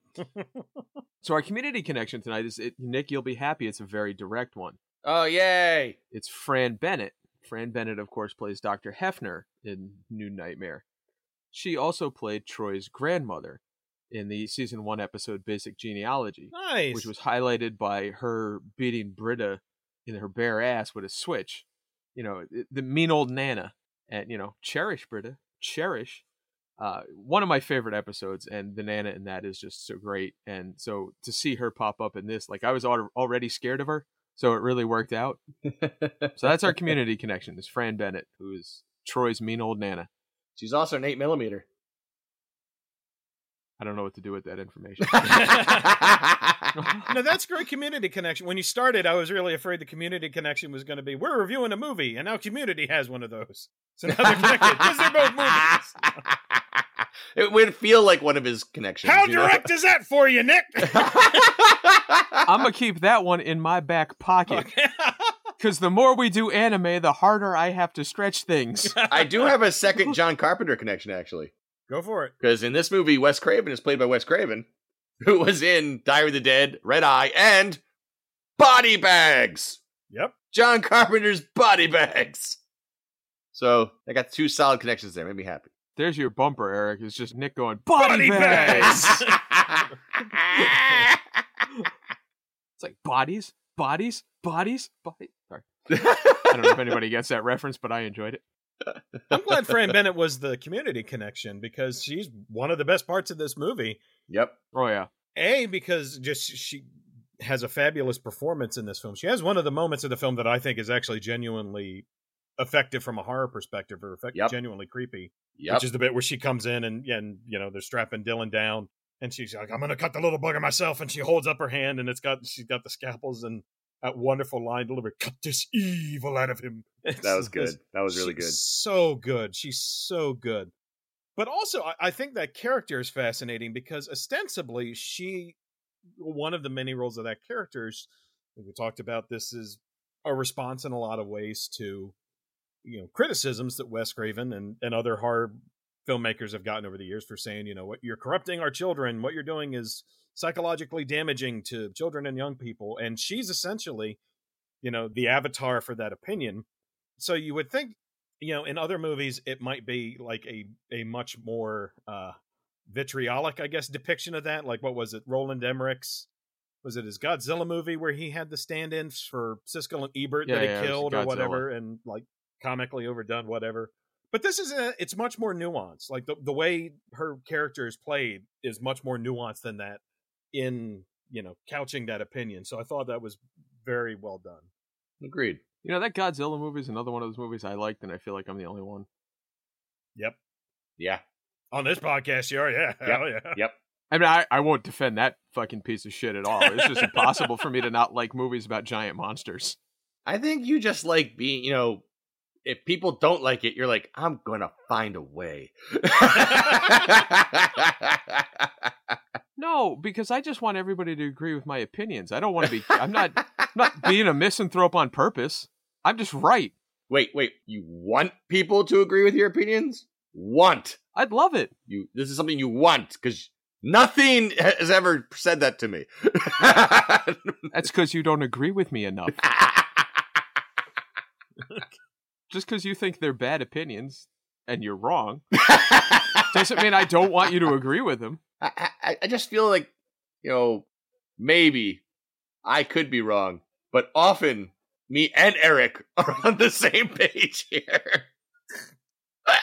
so our community connection tonight is it, Nick. You'll be happy. It's a very direct one. Oh yay! It's Fran Bennett. Fran Bennett, of course, plays Dr. Heffner in New Nightmare. She also played Troy's grandmother in the season one episode Basic Genealogy, nice. which was highlighted by her beating Britta in her bare ass with a switch. You know, the mean old Nana. And, you know, cherish Britta, cherish. Uh, one of my favorite episodes, and the Nana in that is just so great. And so to see her pop up in this, like I was al- already scared of her, so it really worked out. so that's our community connection. Is Fran Bennett, who is Troy's mean old Nana. She's also an eight millimeter. I don't know what to do with that information. no, that's great community connection. When you started, I was really afraid the community connection was going to be we're reviewing a movie, and now Community has one of those. So now they're connected because they're both movies. it would feel like one of his connections. How you know? direct is that for you, Nick? I'm gonna keep that one in my back pocket because the more we do anime, the harder I have to stretch things. I do have a second John Carpenter connection, actually. Go for it. Because in this movie, Wes Craven is played by Wes Craven, who was in Diary of the Dead, Red Eye, and Body Bags. Yep. John Carpenter's Body Bags. So I got two solid connections there. Made me happy. There's your bumper, Eric. It's just Nick going body, Body bags. bags. it's like bodies, bodies, bodies, bodies. Sorry, I don't know if anybody gets that reference, but I enjoyed it. I'm glad Fran Bennett was the community connection because she's one of the best parts of this movie. Yep. Oh yeah, A because just she has a fabulous performance in this film. She has one of the moments of the film that I think is actually genuinely effective from a horror perspective or effect- Yep. genuinely creepy. Yep. Which is the bit where she comes in and and you know they're strapping Dylan down and she's like I'm gonna cut the little bugger myself and she holds up her hand and it's got she's got the scalpels and that wonderful line delivered cut this evil out of him. that was good. That was really She's good. So good. She's so good. But also, I, I think that character is fascinating because ostensibly she, one of the many roles of that character is, we talked about this is a response in a lot of ways to, you know, criticisms that Wes Craven and, and other horror filmmakers have gotten over the years for saying, you know, what you're corrupting our children, what you're doing is psychologically damaging to children and young people. And she's essentially, you know, the avatar for that opinion. So you would think, you know, in other movies it might be like a a much more uh vitriolic, I guess, depiction of that. Like what was it, Roland Emmerich's was it his Godzilla movie where he had the stand-ins for Siskel and Ebert Yeah, that he yeah, killed or whatever, and like comically overdone, whatever. But this is a, it's much more nuanced. Like the the way her character is played is much more nuanced than that in you know couching that opinion. So I thought that was very well done. Agreed. you know that Godzilla movie is another one of those movies I liked, and I feel like I'm the only one. Yep. Yeah. On this podcast, you are, yeah, hell yeah. Yep. I mean, I, I won't defend that fucking piece of shit at all. It's just impossible for me to not like movies about giant monsters. I think you just like being, you know, if people don't like it, you're like, I'm gonna find a way. No, because I just want everybody to agree with my opinions. I don't want to be. I'm not. I'm not being a misanthrope on purpose. I'm just right. wait, wait. You want people to agree with your opinions? Want I'd love it. you? This is something you want because nothing has ever said that to me. That's because you don't agree with me enough. Just because you think they're bad opinions and you're wrong doesn't mean I don't want you to agree with them. I, I, I just feel like, you know, maybe I could be wrong, but often me and Eric are on the same page here.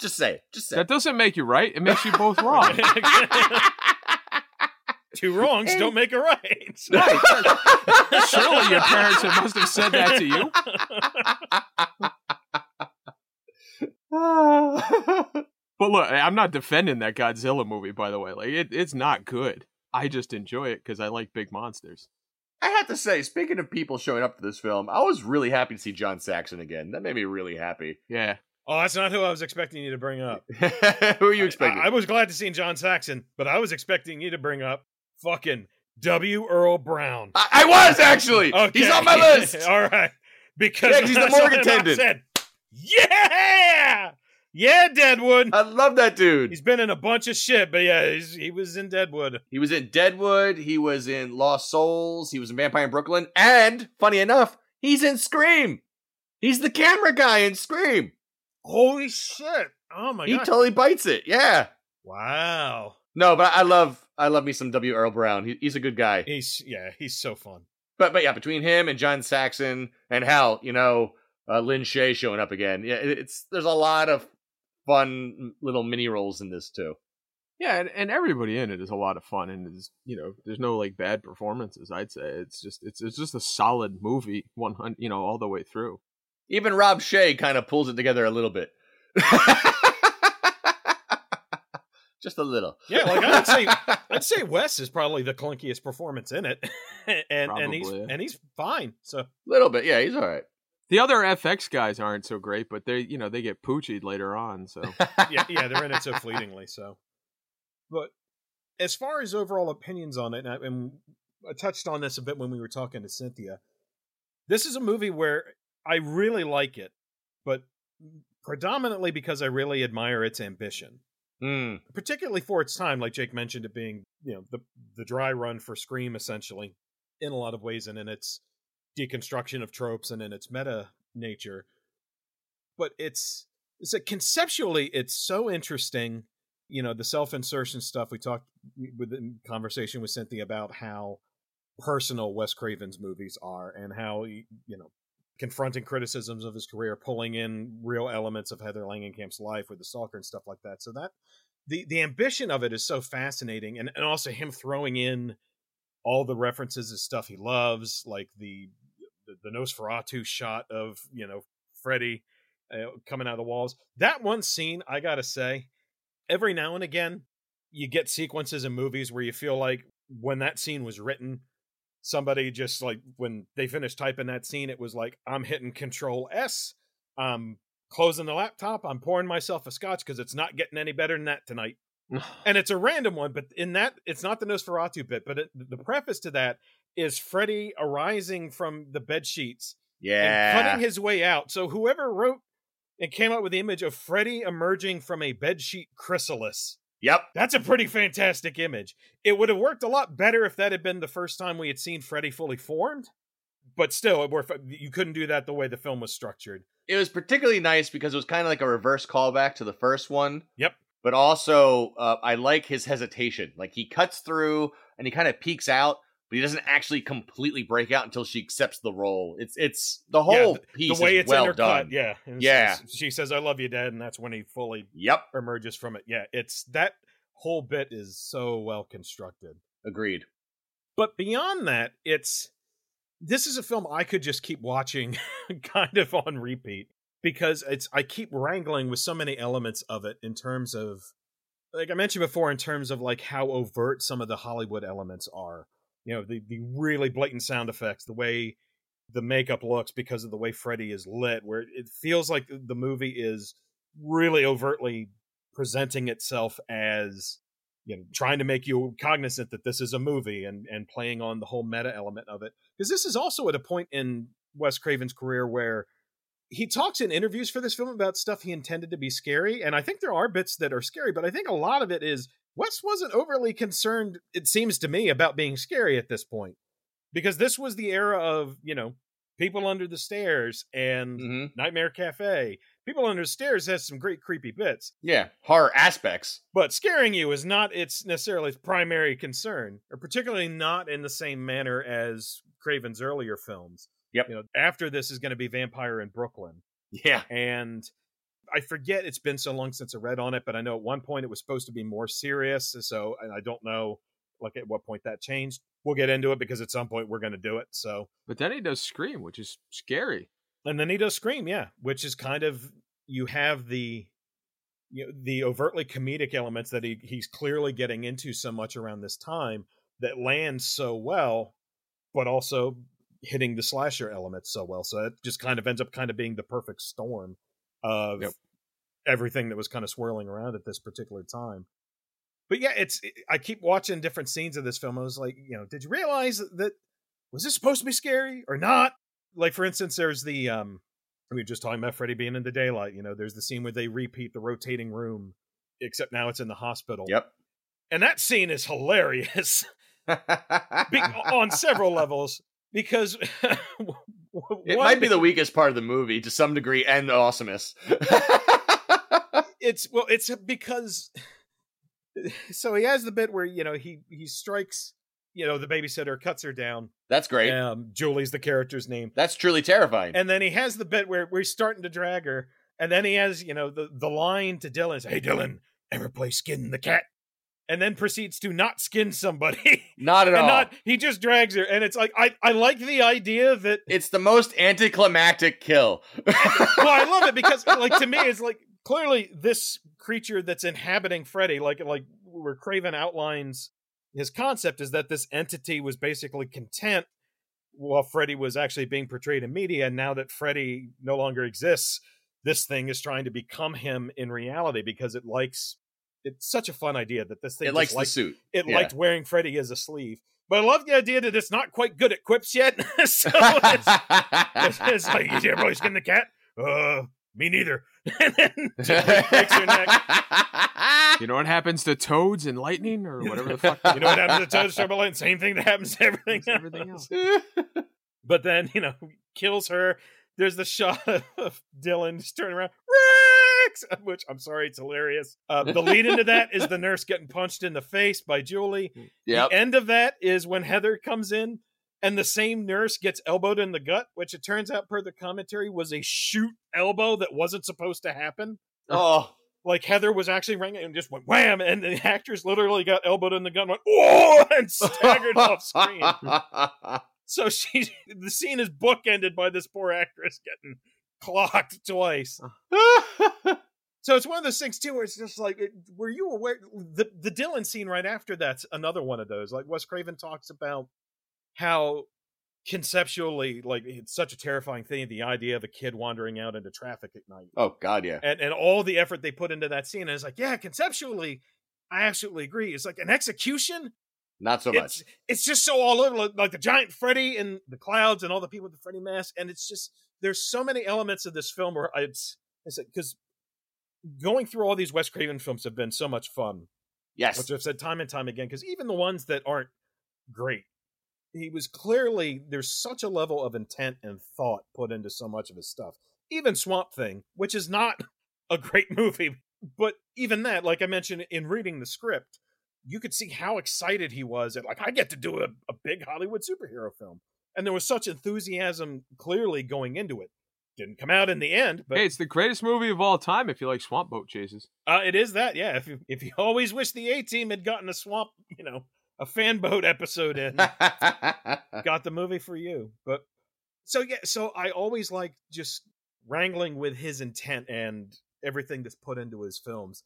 just say. Just say That doesn't make you right. It makes you both wrong. Two wrongs don't make a right. Surely your parents must have said that to you. But look, I'm not defending that Godzilla movie, by the way. Like, it, it's not good. I just enjoy it because I like big monsters. I have to say, speaking of people showing up to this film, I was really happy to see John Saxon again. That made me really happy. Yeah. Oh, that's not who I was expecting you to bring up. who are you expecting? I, I, was glad to see John Saxon, but I was expecting you to bring up fucking W. Earl Brown. I, I was actually. Okay. He's on my list. All right, because yeah, he's the morgue attendant. Said, yeah, yeah, Deadwood. I love that dude. He's been in a bunch of shit, but yeah, he was in Deadwood. He was in Deadwood. He was in Lost Souls. He was in Vampire in Brooklyn. And funny enough, he's in Scream. He's the camera guy in Scream. Holy shit! Oh my he god, he totally bites it. Yeah. Wow. No, but I love I love me some W. Earl Brown. He, he's a good guy. He's yeah, he's so fun. But but yeah, between him and John Saxon and Hal, you know, uh, Lin Shaye showing up again. Yeah, it's there's a lot of fun little mini roles in this too. Yeah, and, and everybody in it is a lot of fun, and is you know, there's no like bad performances. I'd say it's just it's it's just a solid movie, one hundred, you know, all the way through. Even Rob Shaye kind of pulls it together a little bit. just a little. Yeah, like I'd say, I'd say Wes is probably the clunkiest performance in it, and probably, and he's yeah. and he's fine. So a little bit, yeah, he's all right. The other FX guys aren't so great, but they, you know, they get poochied later on. So yeah, yeah, they're in it so fleetingly. So, but as far as overall opinions on it, and I, and I touched on this a bit when we were talking to Cynthia. This is a movie where I really like it, but predominantly because I really admire its ambition. Mm. Particularly for its time, like Jake mentioned, it being you know the the dry run for Scream essentially in a lot of ways, and in its deconstruction of tropes and in its meta nature. But it's it's a conceptually it's so interesting. You know, the self insertion stuff we talked with in conversation with Cynthia about how personal Wes Craven's movies are and how you know confronting criticisms of his career, pulling in real elements of Heather Langenkamp's life with the stalker and stuff like that. So that the the ambition of it is so fascinating, and and also him throwing in all the references to stuff he loves, like the the, the Nosferatu shot of you know Freddy uh, coming out of the walls. That one scene, I gotta say, every now and again, you get sequences in movies where you feel like when that scene was written, somebody just like when they finished typing that scene, it was like I'm hitting Control S, I'm closing the laptop, I'm pouring myself a scotch because it's not getting any better than that tonight. and it's a random one, but in that, it's not the Nosferatu bit, but it, the preface to that is Freddy arising from the bed sheets, yeah, and cutting his way out. So whoever wrote and came up with the image of Freddy emerging from a bedsheet chrysalis. Yep, that's a pretty fantastic image. It would have worked a lot better if that had been the first time we had seen Freddy fully formed, but still, you couldn't do that the way the film was structured. It was particularly nice because it was kind of like a reverse callback to the first one. Yep but also uh, I like his hesitation. Like he cuts through and he kind of peeks out, but he doesn't actually completely break out until she accepts the role. It's it's the whole yeah, the, piece the way it's well done. Yeah, and yeah. She says, "I love you, Dad," and that's when he fully yep emerges from it. Yeah, it's that whole bit is so well constructed. Agreed. But beyond that, it's this is a film I could just keep watching, kind of on repeat because it's I keep wrangling with so many elements of it in terms of like I mentioned before in terms of like how overt some of the Hollywood elements are. You know, the the really blatant sound effects, the way the makeup looks because of the way Freddy is lit, where it feels like the movie is really overtly presenting itself as you know trying to make you cognizant that this is a movie and and playing on the whole meta element of it. Because this is also at a point in Wes Craven's career where he talks in interviews for this film about stuff he intended to be scary, and I think there are bits that are scary, but I think a lot of it is Wes wasn't overly concerned, it seems to me, about being scary at this point. Because this was the era of, you know, People Under the Stairs and mm-hmm. Nightmare Cafe. People Under the Stairs has some great creepy bits. Yeah, horror aspects. But scaring you is not its necessarily its primary concern, or particularly not in the same manner as Craven's earlier films. Yep. You know, after this is going to be Vampire in Brooklyn. Yeah. And I forget it's been so long since I read on it, but I know at one point it was supposed to be more serious. So, and I don't know like at what point that changed. We'll get into it because at some point we're going to do it. So, but then he does Scream, which is scary. And then he does Scream, yeah, which is kind of you have the you know the overtly comedic elements that he he's clearly getting into so much around this time that lands so well but also hitting the slasher elements so well. So it just kind of ends up kind of being the perfect storm of Yep. everything that was kind of swirling around at this particular time. But yeah, it's I keep watching different scenes of this film. I was like, you know, did you realize that was this supposed to be scary or not? Like for instance, there's the um we were just talking about Freddy being in the daylight. You know, there's the scene where they repeat the rotating room, except now it's in the hospital. Yep. And that scene is hilarious be- on several levels because It might be the weakest part of the movie to some degree, and the awesomest. it's well it's because so he has the bit where you know he he strikes you know the babysitter cuts her down That's great. um julie's the character's name That's truly terrifying. and then he has the bit where, we're starting to drag her and then he has you know the the line to dylan hey dylan ever play skin the cat and then proceeds to not skin somebody not at and all. not he just drags her and it's like i i like the idea that It's the most anticlimactic kill. well, I love it because, like, to me, it's like clearly this creature that's inhabiting Freddy, like, like where Craven outlines his concept is that this entity was basically content while Freddy was actually being portrayed in media. And now that Freddy no longer exists, this thing is trying to become him in reality because it likes. It's such a fun idea that this thing it just likes the suit. it Yeah. liked wearing Freddy as a sleeve. But I love the idea that it's not quite good at quips yet. so it's, it's, it's like, you ever skin the cat? Uh, me neither. and then breaks her neck. You know what happens to toads and lightning or whatever the fuck? You know what happens to Toad lightning? Same thing that happens to everything, Everything else. else. But then, you know, kills her. There's the shot of Dylan just turning around. Rex! Which I'm sorry, it's hilarious. Uh, the lead into that is the nurse getting punched in the face by Julie. Yep. The end of that is when Heather comes in and the same nurse gets elbowed in the gut, which it turns out, per the commentary, was a shoot elbow that wasn't supposed to happen. Oh, Like Heather was actually ringing and just went wham, and the actors literally got elbowed in the gut and went, oh, and staggered off screen. So she, the scene is bookended by this poor actress getting clocked twice. So it's one of those things too, where it's just like, it, were you aware? The the Dylan scene right after that's another one of those. Like Wes Craven talks about how conceptually, like it's such a terrifying thing, the idea of a kid wandering out into traffic at night, oh God, yeah. and and all the effort they put into that scene. And it's like, yeah, conceptually, I absolutely agree. It's like an execution. Not so much. It's it's just so all over, like, like the giant Freddy and the clouds and all the people with the Freddy mask, and it's just there's so many elements of this film where it's it's because going through all these Wes Craven films have been so much fun, Yes. which I've said time and time again. Because even the ones that aren't great, he was clearly there's such a level of intent and thought put into so much of his stuff. Even Swamp Thing, which is not a great movie, but even that, like I mentioned in reading the script, you could see how excited he was at like I get to do a, a big Hollywood superhero film, and there was such enthusiasm clearly going into it. Didn't come out in the end, but hey, it's the greatest movie of all time if you like swamp boat chases. uh, it is that. Yeah, if you, if you always wish the A Team had gotten a swamp, you know, a fan boat episode in, got the movie for you. But so yeah, so I always like just wrangling with his intent and everything that's put into his films.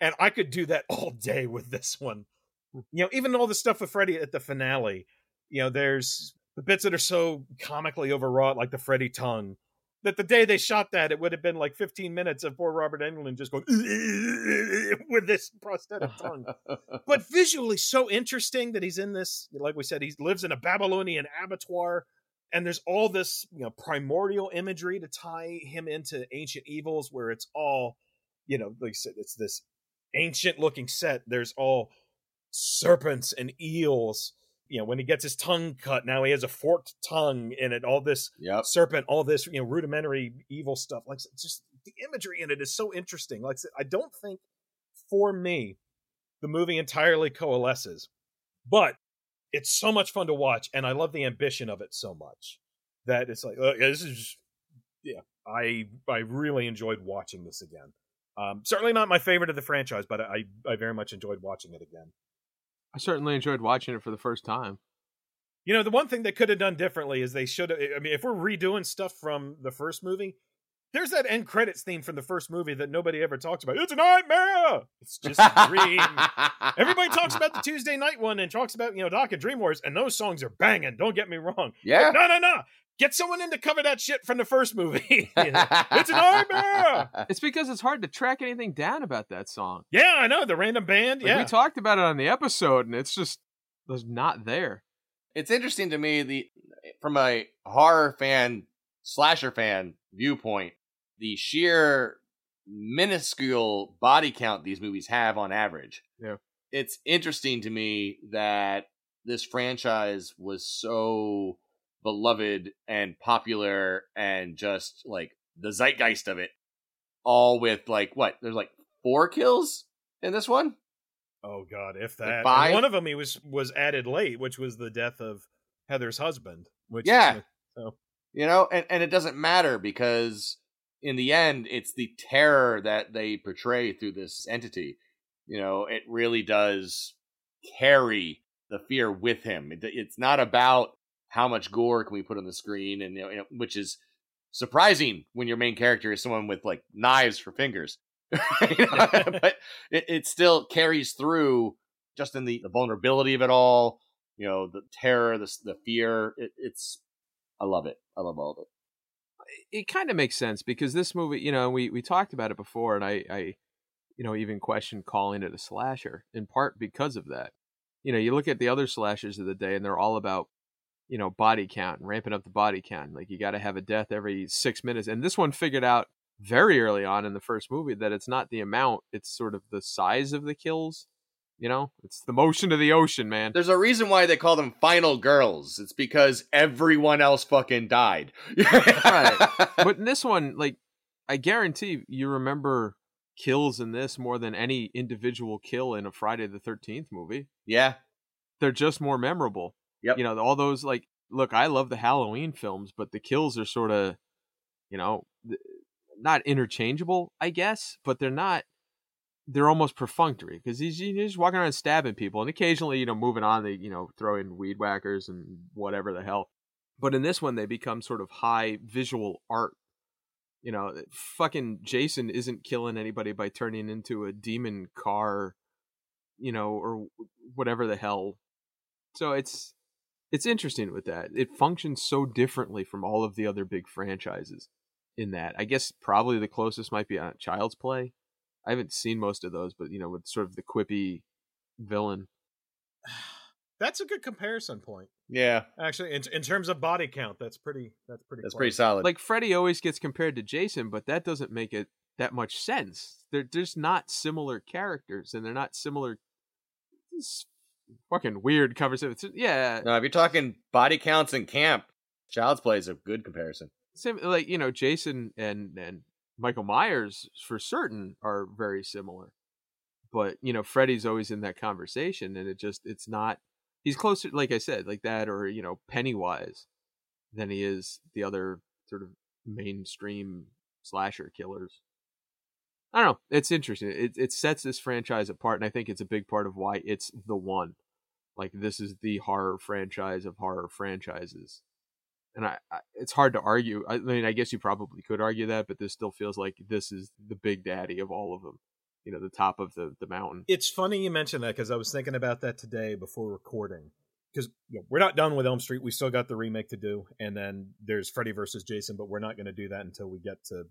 And I could do that all day with this one. Hmm. You know, even all the stuff with Freddy at the finale, you know, there's the bits that are so comically overwrought, like the Freddy tongue, that the day they shot that, it would have been like 15 minutes of poor Robert Englund just going with this prosthetic tongue but visually so interesting that he's in this like we said he lives in a babylonian abattoir and there's all this you know primordial imagery to tie him into ancient evils where it's all you know like i said it's this ancient looking set there's all serpents and eels you know when he gets his tongue cut now he has a forked tongue in it all this yep. serpent, all this you know rudimentary evil stuff. Like just the imagery in it is so interesting. Like I don't think for me the movie entirely coalesces, but it's so much fun to watch, and I love the ambition of it so much that it's like uh, this is just, yeah. I I really enjoyed watching this again. Um, certainly not my favorite of the franchise, but I I very much enjoyed watching it again. I certainly enjoyed watching it for the first time. You know, the one thing they could have done differently is they should have. I mean, if we're redoing stuff from the first movie, There's that end credits theme from the first movie that nobody ever talks about. It's a nightmare. It's just a dream. Everybody talks about the Tuesday night one and talks about, you know, Dokken Dream Wars, and those songs are banging. Don't get me wrong. Yeah. No, no, no. Get someone in to cover that shit from the first movie. You know, it's an nightmare. It's because it's hard to track anything down about that song. Yeah, I know. The random band. Like, yeah. we talked about it on the episode, and it's just was not there. it's interesting to me the from a horror fan slasher fan viewpoint the sheer minuscule body count these movies have on average Yeah. it's interesting to me that this franchise was so beloved and popular and just like the zeitgeist of it all with like what there's like four kills in this one Oh God, if that. Five? one of them he was was added late, which was the death of Heather's husband. Which Yeah. So you know and, and it doesn't matter because in the end it's the terror that they portray through this entity you know it really does carry the fear with him it, it's not about how much gore can we put on the screen and you know, you know, which is surprising when your main character is someone with like knives for fingers You know? but it, it still carries through just in the, the vulnerability of it all you know the terror the, the fear it, it's i love it i love all of it It kind of makes sense because this movie, you know, we we talked about it before, and I, I, you know, even questioned calling it a slasher in part because of that. You know, you look at the other slashers of the day, and they're all about, you know, body count and ramping up the body count. Like you got to have a death every six minutes, and this one figured out very early on in the first movie that it's not the amount; it's sort of the size of the kills. You know, it's the motion of the ocean, man. There's a reason why they call them final girls. It's because everyone else fucking died. Right. but in this one, like, I guarantee you remember kills in this more than any individual kill in a Friday the Thirteenth movie. yeah. They're just more memorable. Yep. You know, all those like, look, I love the Halloween films, but the kills are sort of, you know, not interchangeable, I guess, but they're not. They're almost perfunctory because he's, he's just walking around stabbing people, and occasionally, you know, moving on, they you know throw in weed whackers and whatever the hell. But in this one, they become sort of high visual art. You know, eh, fucking Jason isn't killing anybody by turning into a demon car, you know, or whatever the hell. So it's it's interesting with that. It functions so differently from all of the other big franchises in that. I guess probably the closest might be on Child's Play. I haven't seen most of those, but you know, with sort of the quippy villain. that's a good comparison point. Yeah. Actually, in, in terms of body count, that's pretty. That's pretty. That's close. pretty solid. Like Freddy always gets compared to Jason, but that doesn't make it that much sense. They're just not similar characters, and they're not similar. Fucking weird conversation. Yeah, no, if you're talking body counts in camp, Child's Play is a good comparison. Sim- like you know, Jason and and Michael Myers for certain are very similar, but you know, Freddy's always in that conversation, and it just it's not. He's closer, like I said, like that, or you know, Pennywise, than he is the other sort of mainstream slasher killers. I don't know. It's interesting. It it sets this franchise apart, and I think it's a big part of why it's the one. Like this is the horror franchise of horror franchises and I, I it's hard to argue. I mean, I guess you probably could argue that, but this still feels like this is the big daddy of all of them. You know, the top of the the mountain. It's funny you mentioned that because I was thinking about that today before recording. Because you know, we're not done with Elm Street, we still got the remake to do, and then there's Freddy versus Jason, but we're not going to do that until we get to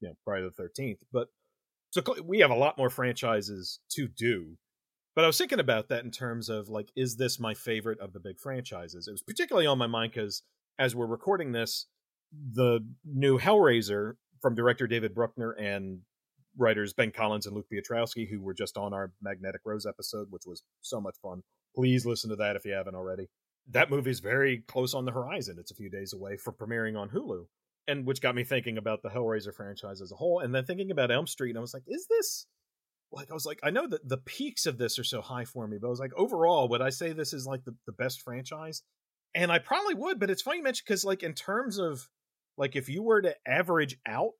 you know Friday the Thirteenth. But so we have a lot more franchises to do. But I was thinking about that in terms of like, is this my favorite of the big franchises? It was particularly on my mind because as we're recording this, the new Hellraiser from director David Bruckner and writers Ben Collins and Luke Piotrowski, who were just on our Magnetic Rose episode, which was so much fun. Please listen to that if you haven't already. That movie is very close on the horizon. It's a few days away from premiering on Hulu, and which got me thinking about the Hellraiser franchise as a whole, and then thinking about Elm Street. And I was like, is this like I was like, I know that the peaks of this are so high for me, but I was like, overall, would I say this is like the, the best franchise? And I probably would, but it's funny you mention because like in terms of like if you were to average out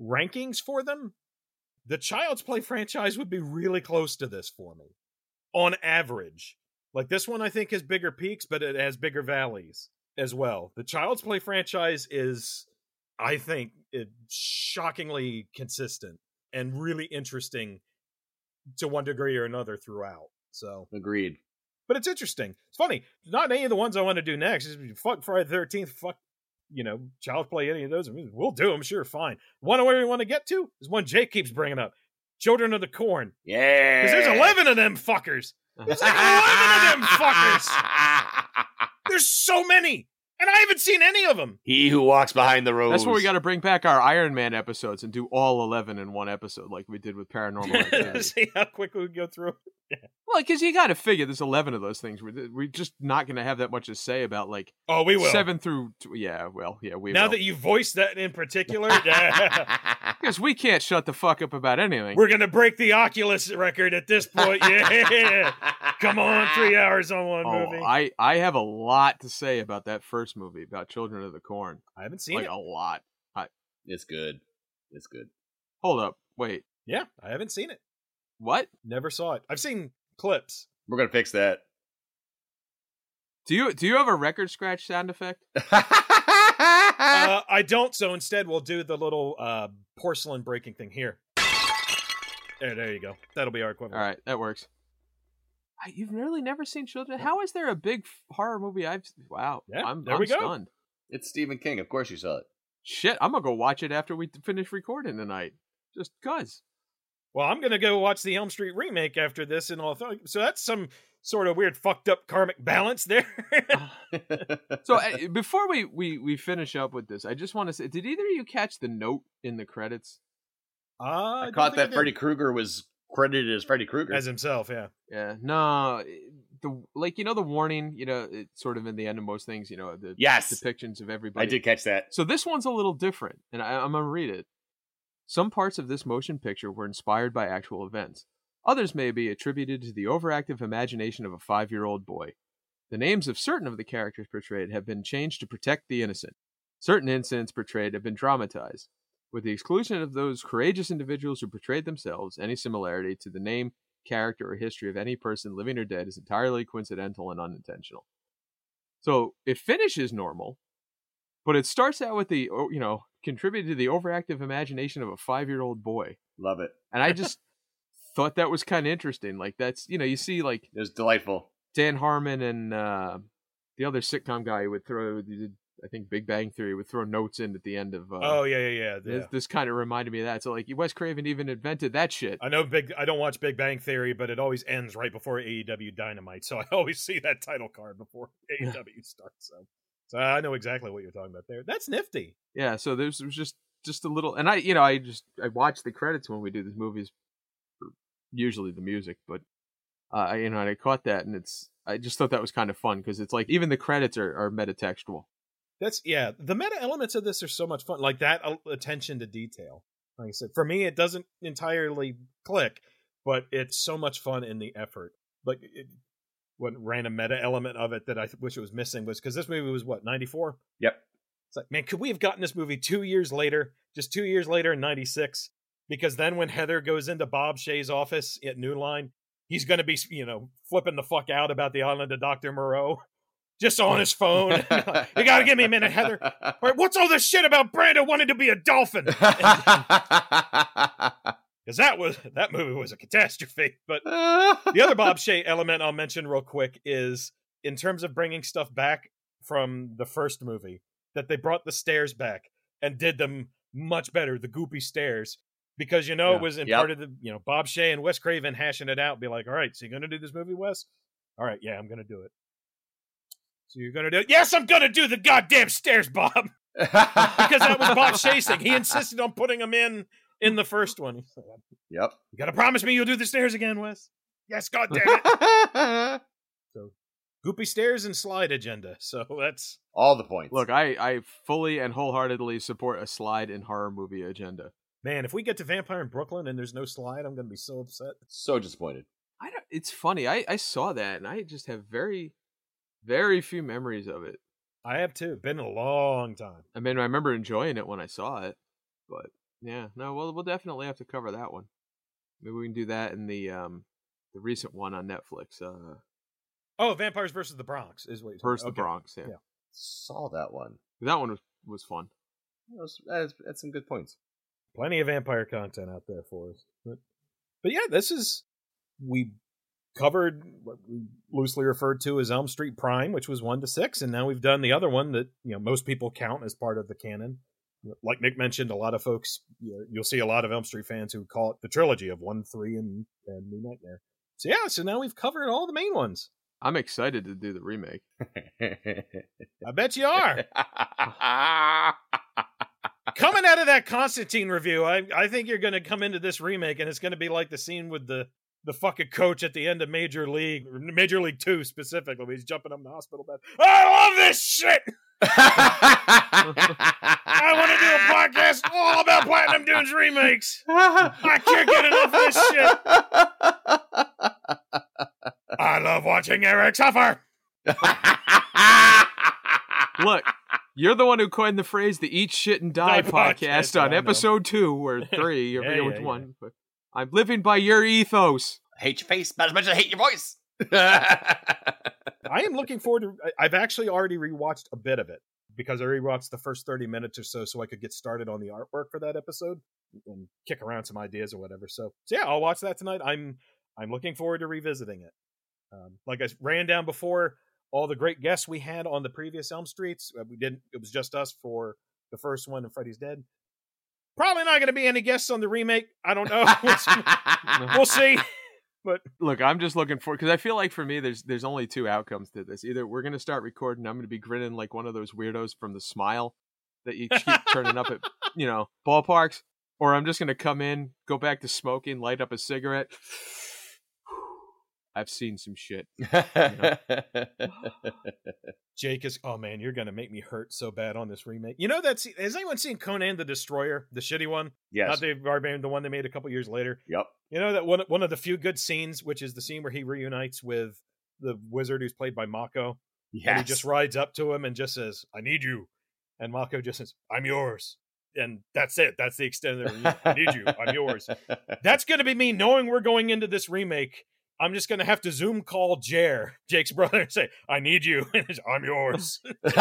rankings for them, the Child's Play franchise would be really close to this for me on average. Like this one, I think has bigger peaks, but it has bigger valleys as well. The Child's Play franchise is I think, it shockingly consistent and really interesting to one degree or another throughout. So agreed. But it's interesting. It's funny. Not any of the ones I want to do next. Fuck Friday the Thirteenth. Fuck you know, Child's Play. Any of those? We'll do them. Sure, fine. One where we want to get to is one Jake keeps bringing up. Children of the Corn. Yeah. Because there's eleven of them fuckers. There's like eleven of them fuckers. There's so many. And I haven't seen any of them. He who walks behind the rose. That's where we got to bring back our Iron Man episodes and do all 11 in one episode, like we did with Paranormal See how quick we go through. Well, because you got to figure there's 11 of those things. We're, we're just not going to have that much to say about, like, oh, we will. Seven through, yeah, well, yeah, we now will. that you voiced that in particular, yeah. Because we can't shut the fuck up about anything. We're going to break the Oculus record at this point. Yeah. Come on, three hours on one oh, movie. I, I have a lot to say about that first movie, about Children of the Corn. I haven't seen like, it. a lot. I, it's good. It's good. Hold up. Wait. Yeah, I haven't seen it. What? Never saw it. I've seen clips. We're gonna fix that. Do you do you have a record scratch sound effect? uh, I don't. So instead, we'll do the little uh, porcelain breaking thing here. There, there you go. That'll be our equivalent. All right, that works. You've really never seen Children? How is there a big horror movie? I've wow. Yeah, I'm, there I'm we go. stunned. It's Stephen King. Of course you saw it. Shit, I'm gonna go watch it after we finish recording tonight. Just cause. Well, I'm gonna go watch the Elm Street remake after this, and all. So that's some sort of weird, fucked up karmic balance there. so uh, before we, we we finish up with this, I just want to say, did either of you catch the note in the credits? Uh, I, I caught that Freddy Krueger was credited as Freddy Krueger as himself. Yeah. Yeah. No. The like you know the warning you know it's sort of in the end of most things you know the yes depictions of everybody. I did catch that. So this one's a little different, and I, I'm gonna read it. Some parts of this motion picture were inspired by actual events. Others may be attributed to the overactive imagination of a five year old boy. The names of certain of the characters portrayed have been changed to protect the innocent. Certain incidents portrayed have been dramatized. With the exclusion of those courageous individuals who portrayed themselves, any similarity to the name, character, or history of any person living or dead is entirely coincidental and unintentional. So it finishes normal, but it starts out with the, you know, contributed to the overactive imagination of a five year old boy. Love it. And I just thought that was kind of interesting. Like that's you know you see like it was delightful. Dan Harmon and uh, the other sitcom guy would throw. I think Big Bang Theory would throw notes in at the end of. Uh, oh yeah, yeah, yeah. This, this kind of reminded me of that. So like Wes Craven even invented that shit. I know big. I don't watch Big Bang Theory, but it always ends right before AEW Dynamite, so I always see that title card before AEW starts. So, so I know exactly what you're talking about there. That's nifty. Yeah. So there's was just just a little, and I you know I just I watch the credits when we do these movies usually the music, but uh, you know, and I caught that, and it's I just thought that was kind of fun because it's like even the credits are, are metatextual. That's yeah. The meta elements of this are so much fun, like that attention to detail. Like I said, for me, it doesn't entirely click, but it's so much fun in the effort. Like it, what random meta element of it that I wish it was missing was because this movie was what ninety four. Yep. It's like, man, could we have gotten this movie two years later? Just two years later in '96, because then when Heather goes into Bob Shaye's office at New Line, he's going to be, you know, flipping the fuck out about the island of Dr. Moreau. Just on his phone. you got to give me a minute, Heather. Right, what's all this shit about Brando wanting to be a dolphin? Because that was that movie was a catastrophe. But the other Bob Shaye element I'll mention real quick is in terms of bringing stuff back from the first movie, that they brought the stairs back and did them much better. The goopy stairs because you know yeah. it was in yep. part of the you know Bob Shaye and Wes Craven hashing it out. Be like, all right, so you're gonna do this movie, Wes? All right, yeah, I'm gonna do it. So you're gonna do it? Yes, I'm gonna do the goddamn stairs, Bob. because that was Bob chasing. He insisted on putting them in in the first one. Yep. You gotta promise me you'll do the stairs again, Wes. Yes, god damn it. so goopy stairs and slide agenda. So that's all the points. Look, I I fully and wholeheartedly support a slide and horror movie agenda. Man, if we get to Vampire in Brooklyn and there's no slide, I'm going to be so upset. So disappointed. I don't, it's funny. I, I saw that and I just have very, very few memories of it. I have too. Been a long time. I mean, I remember enjoying it when I saw it, but yeah, no, we'll we'll definitely have to cover that one. Maybe we can do that in the um the recent one on Netflix. Uh, oh, Vampires versus the Bronx is what. you Versus okay. the Bronx, yeah. yeah. Saw that one. That one was was fun. That's, that's, that's some good points. Plenty of vampire content out there for us. But, but yeah, this is we covered what we loosely referred to as Elm Street Prime, which was one to six, and now we've done the other one that you know most people count as part of the canon. Like Nick mentioned, a lot of folks you know, you'll see a lot of Elm Street fans who call it the trilogy of one, three, and, and New Nightmare. So yeah, so now we've covered all the main ones. I'm excited to do the remake. I bet you are. Coming out of that Constantine review, I I think you're going to come into this remake and it's going to be like the scene with the the fucking coach at the end of Major League, Major League Two specifically. He's jumping up in the hospital bed. I love this shit. I want to do a podcast all about Platinum Dunes remakes. I can't get enough of this shit. I love watching Eric suffer. Look, you're the one who coined the phrase the Eat Shit and Die, podcast, podcast, on episode two or three, or Yeah, yeah, which yeah. one. But I'm living by your ethos. I hate your face about as much as I hate your voice. I am looking forward to. I- I've actually already rewatched a bit of it because I rewatched the first thirty minutes or so, so I could get started on the artwork for that episode and kick around some ideas or whatever. So, so yeah, I'll watch that tonight. I'm I'm looking forward to revisiting it. Um, like I ran down before, all the great guests we had on the previous Elm Streets. Uh, we didn't. It was just us for the first one, and Freddy's Dead. Probably not going to be any guests on the remake. I don't know. we'll, see. But Look, I'm just looking for because I feel like for me, there's there's only two outcomes to this. Either we're gonna start recording, I'm gonna be grinning like one of those weirdos from the Smile that you keep turning up at you know ballparks, or I'm just gonna come in, go back to smoking, light up a cigarette. I've seen some shit. Jake is. Oh man, you're gonna make me hurt so bad on this remake. You know that? scene- Has anyone seen Conan the Destroyer, the shitty one? yes. Not the barbarian, the one they made a couple years later. Yep. You know that one one of the few good scenes, which is the scene where he reunites with the wizard who's played by Mako, and he just rides up to him and just says, "I need you," and Mako just says, "I'm yours," and that's it. That's the extent of the. I need you. I'm yours. That's gonna be me knowing we're going into this remake. I'm just gonna have to Zoom call Jer, Jake's brother, and say, "I need you." I'm yours. Look,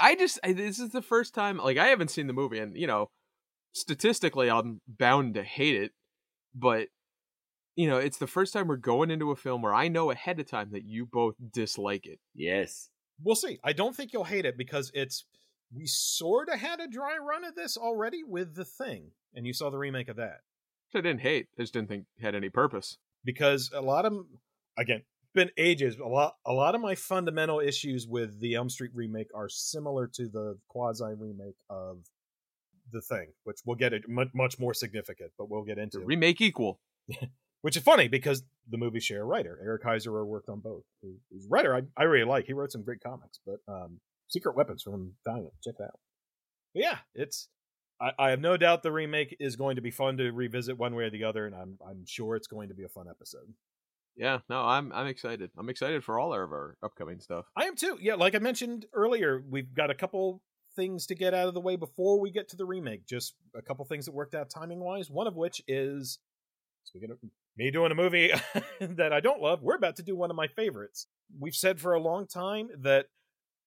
I just I, this is the first time like I haven't seen the movie, and you know, statistically, I'm bound to hate it, but you know, it's the first time we're going into a film where I know ahead of time that you both dislike it. yes. we'll see. I don't think you'll hate it because it's we sort of had a dry run of this already with the thing, and you saw the remake of that Which I didn't hate. I just didn't think it had any purpose. because a lot of again it's been ages a lot a lot of my fundamental issues with the Elm Street remake are similar to the quasi remake of the thing, which we'll get it much, much more significant, but we'll get into The remake equal. which is funny because the movie share a writer. Eric Heisserer worked on both. He- He's a writer I, I really like. He wrote some great comics, but um, Secret Weapons from Valiant. Check that out. But yeah, it's. I, I have no doubt the remake is going to be fun to revisit one way or the other, and I'm I'm sure it's going to be a fun episode. Yeah, no, I'm I'm excited. I'm excited for all of our upcoming stuff. I am too. Yeah, like I mentioned earlier, we've got a couple things to get out of the way before we get to the remake. Just a couple things that worked out timing wise. One of which is speaking of me doing a movie that I don't love, we're about to do one of my favorites. We've said for a long time that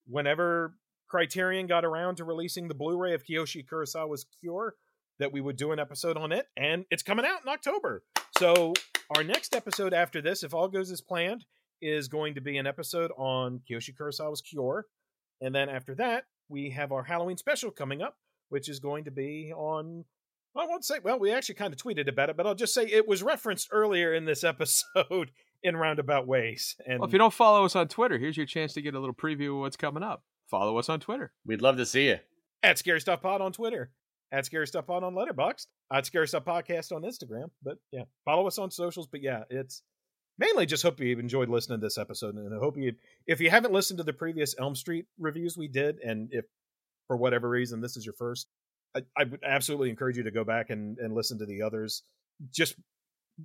whenever Criterion got around to releasing the Blu-ray of Kiyoshi Kurosawa's Cure, that we would do an episode on it, and it's coming out in October. So our next episode after this, if all goes as planned, is going to be an episode on Kiyoshi Kurosawa's Cure. And then after that, we have our Halloween special coming up, which is going to be on. I won't say, well, we actually kind of tweeted about it, but I'll just say it was referenced earlier in this episode in roundabout ways. And Well, if you don't follow us on Twitter, here's your chance to get a little preview of what's coming up. Follow us on Twitter. We'd love to see you. at Scary Stuff Pod on Twitter, at Scary Stuff Pod on Letterboxd, at Scary Stuff Podcast on Instagram. But yeah, follow us on socials. But yeah, it's mainly just hope you enjoyed listening to this episode, and I hope you, if you haven't listened to the previous Elm Street reviews we did, and if for whatever reason this is your first, I, I would absolutely encourage you to go back and, and listen to the others. Just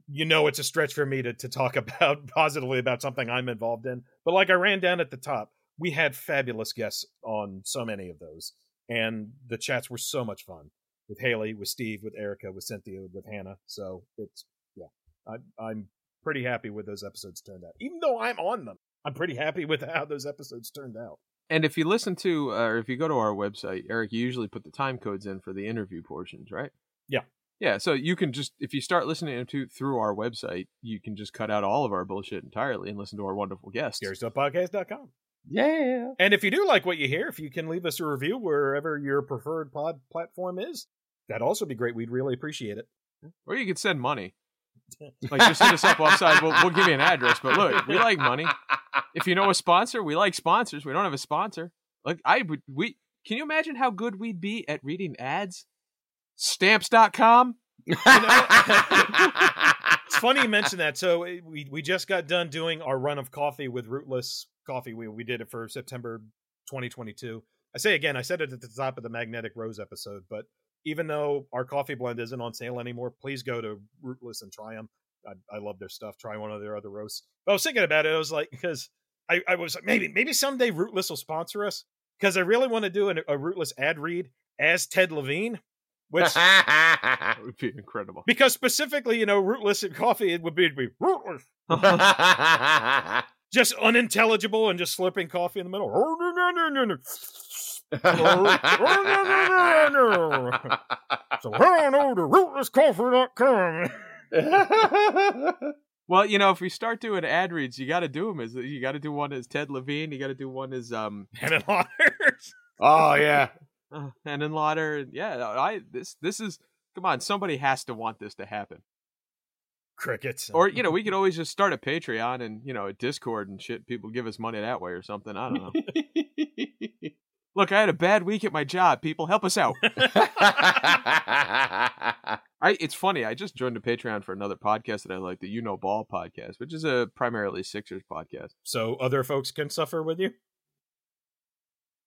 you know, it's a stretch for me to to talk about positively about something I'm involved in, but like I ran down at the top, we had fabulous guests on so many of those and the chats were so much fun with Hailey, with Steve, with Erica, with Cynthia, with Hannah. So it's yeah, I, I'm pretty happy with those episodes turned out. Even though I'm on them, I'm pretty happy with how those episodes turned out. And if you listen to, uh, or if you go to our website, Eric, you usually put the time codes in for the interview portions, right? Yeah. Yeah. So you can just, if you start listening to through our website, you can just cut out all of our bullshit entirely and listen to our wonderful guests. ScaryStuffPodcast.com. Yeah. And if you do like what you hear, if you can leave us a review wherever your preferred pod platform is, that'd also be great. We'd really appreciate it. Or you could send money. Like just hit us up offside. We'll, we'll give you an address. But look, we like money. If you know a sponsor, we like sponsors. We don't have a sponsor. Like I would, we can you imagine how good we'd be at reading ads? Stamps.com. It's funny you mentioned that. So eh, we we just got done doing our run of coffee with Rootless Coffee. We we did it for September 2022. I say again, I said it at the top of the Magnetic Rose episode, but even though our coffee blend isn't on sale anymore, please go to Rootless and try them. I, I love their stuff. Try one of their other roasts. But I was thinking about it. I was like, because I, I was like, maybe maybe someday Rootless will sponsor us because I really want to do an, a Rootless ad read as Ted Levine, which would be incredible. because specifically, you know, Rootless and coffee it would be, be Rootless, just unintelligible and just slurping coffee in the middle. So head on over to rootlesscoffee.com. Well, you know, if we start doing ad reads, you got to do them as you got to do one as Ted Levine. You got to do one as um And Lauders. oh yeah. Uh, Henenlotter. Yeah, I this this is come on. Somebody has to want this to happen. Crickets. Or you know, we could always just start a Patreon and you know a Discord and shit. People give us money that way or something. I don't know. Look, I had a bad week at my job. People, help us out. I it's funny. I just joined a Patreon for another podcast that I like, the You Know Ball podcast, which is a primarily Sixers podcast. so other folks can suffer with you?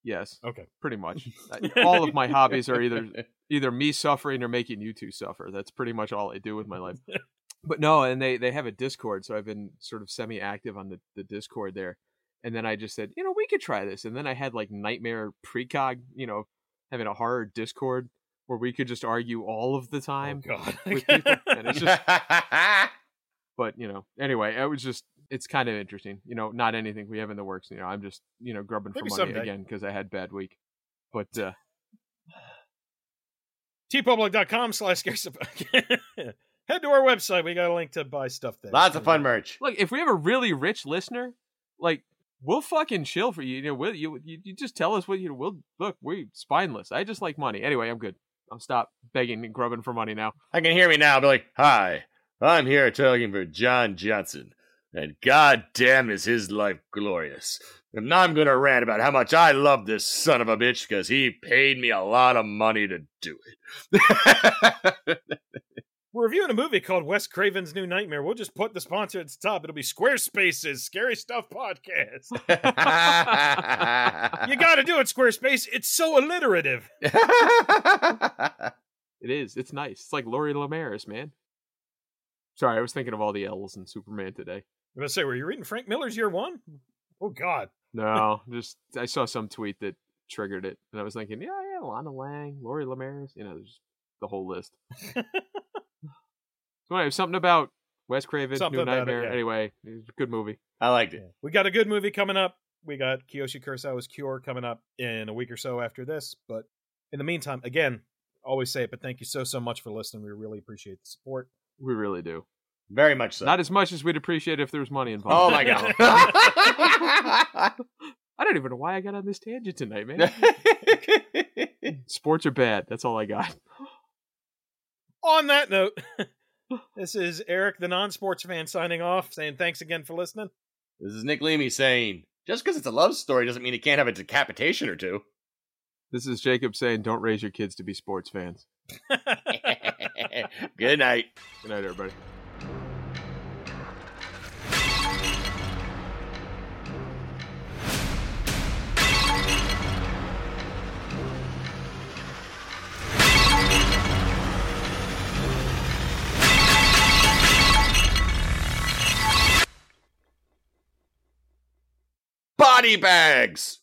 Yes, Okay. pretty much. All of my hobbies are either either me suffering or making you two suffer. That's pretty much all I do with my life. But no, and they they have a Discord, so I've been sort of semi active on the the Discord there. And then I just said, you know, we could try this. And then I had like nightmare precog, you know, having a horror Discord where we could just argue all of the oh, time oh, God. with people. And it's just but you know anyway it was just it's kind of interesting you know not anything we have in the works you know i'm just you know grubbing Maybe for money someday. again because i had bad week but uh teepublic.com slash scarce- Head to our website. We got a link to buy stuff there. Lots of fun merch. look if we have a really rich listener like we'll fucking chill for you you know we'll you, you, you just tell us what you we'll look we spineless i just like money anyway i'm good i'll stop begging and grubbing for money now I can hear me now. Be like, "Hi, I'm here talking for John Johnson, and god damn is his life glorious." And now I'm gonna rant about how much I love this son of a bitch because he paid me a lot of money to do it. We're reviewing a movie called Wes Craven's New Nightmare. We'll just put the sponsor at the top. It'll be Squarespace's Scary Stuff Podcast. You got to do it, Squarespace. It's so alliterative. it is it's nice it's like Lori Lemaris, man sorry i was thinking of all the l's in superman today I'm gonna say, were you reading Frank Miller's Year One? Oh God, No, just I saw some tweet that triggered it, and I was thinking, yeah, yeah, Lana Lang, Lori Lemaris, you know, there's the whole list. so anyway, something about Wes Craven, Something New about it, Nightmare. yeah. Anyway, it's a good movie. I liked it. we got a good movie coming up. We got Kiyoshi Kurosawa's Cure coming up in a week or so after this. But in the meantime, again, always say it, but thank you so so much for listening. We really appreciate the support. We really do. Very much so. Not as much as we'd appreciate if there was money involved. oh my god. I don't even know why I got on this tangent tonight, man. Sports are bad. That's all I got. On that note, this is Eric, the non-sports fan, signing off, saying thanks again for listening. this is Nick Leamy saying, just because it's a love story doesn't mean it can't have a decapitation or two. This is Jacob saying, "Don't raise your kids to be sports fans." Good night. Good night, everybody. Body bags.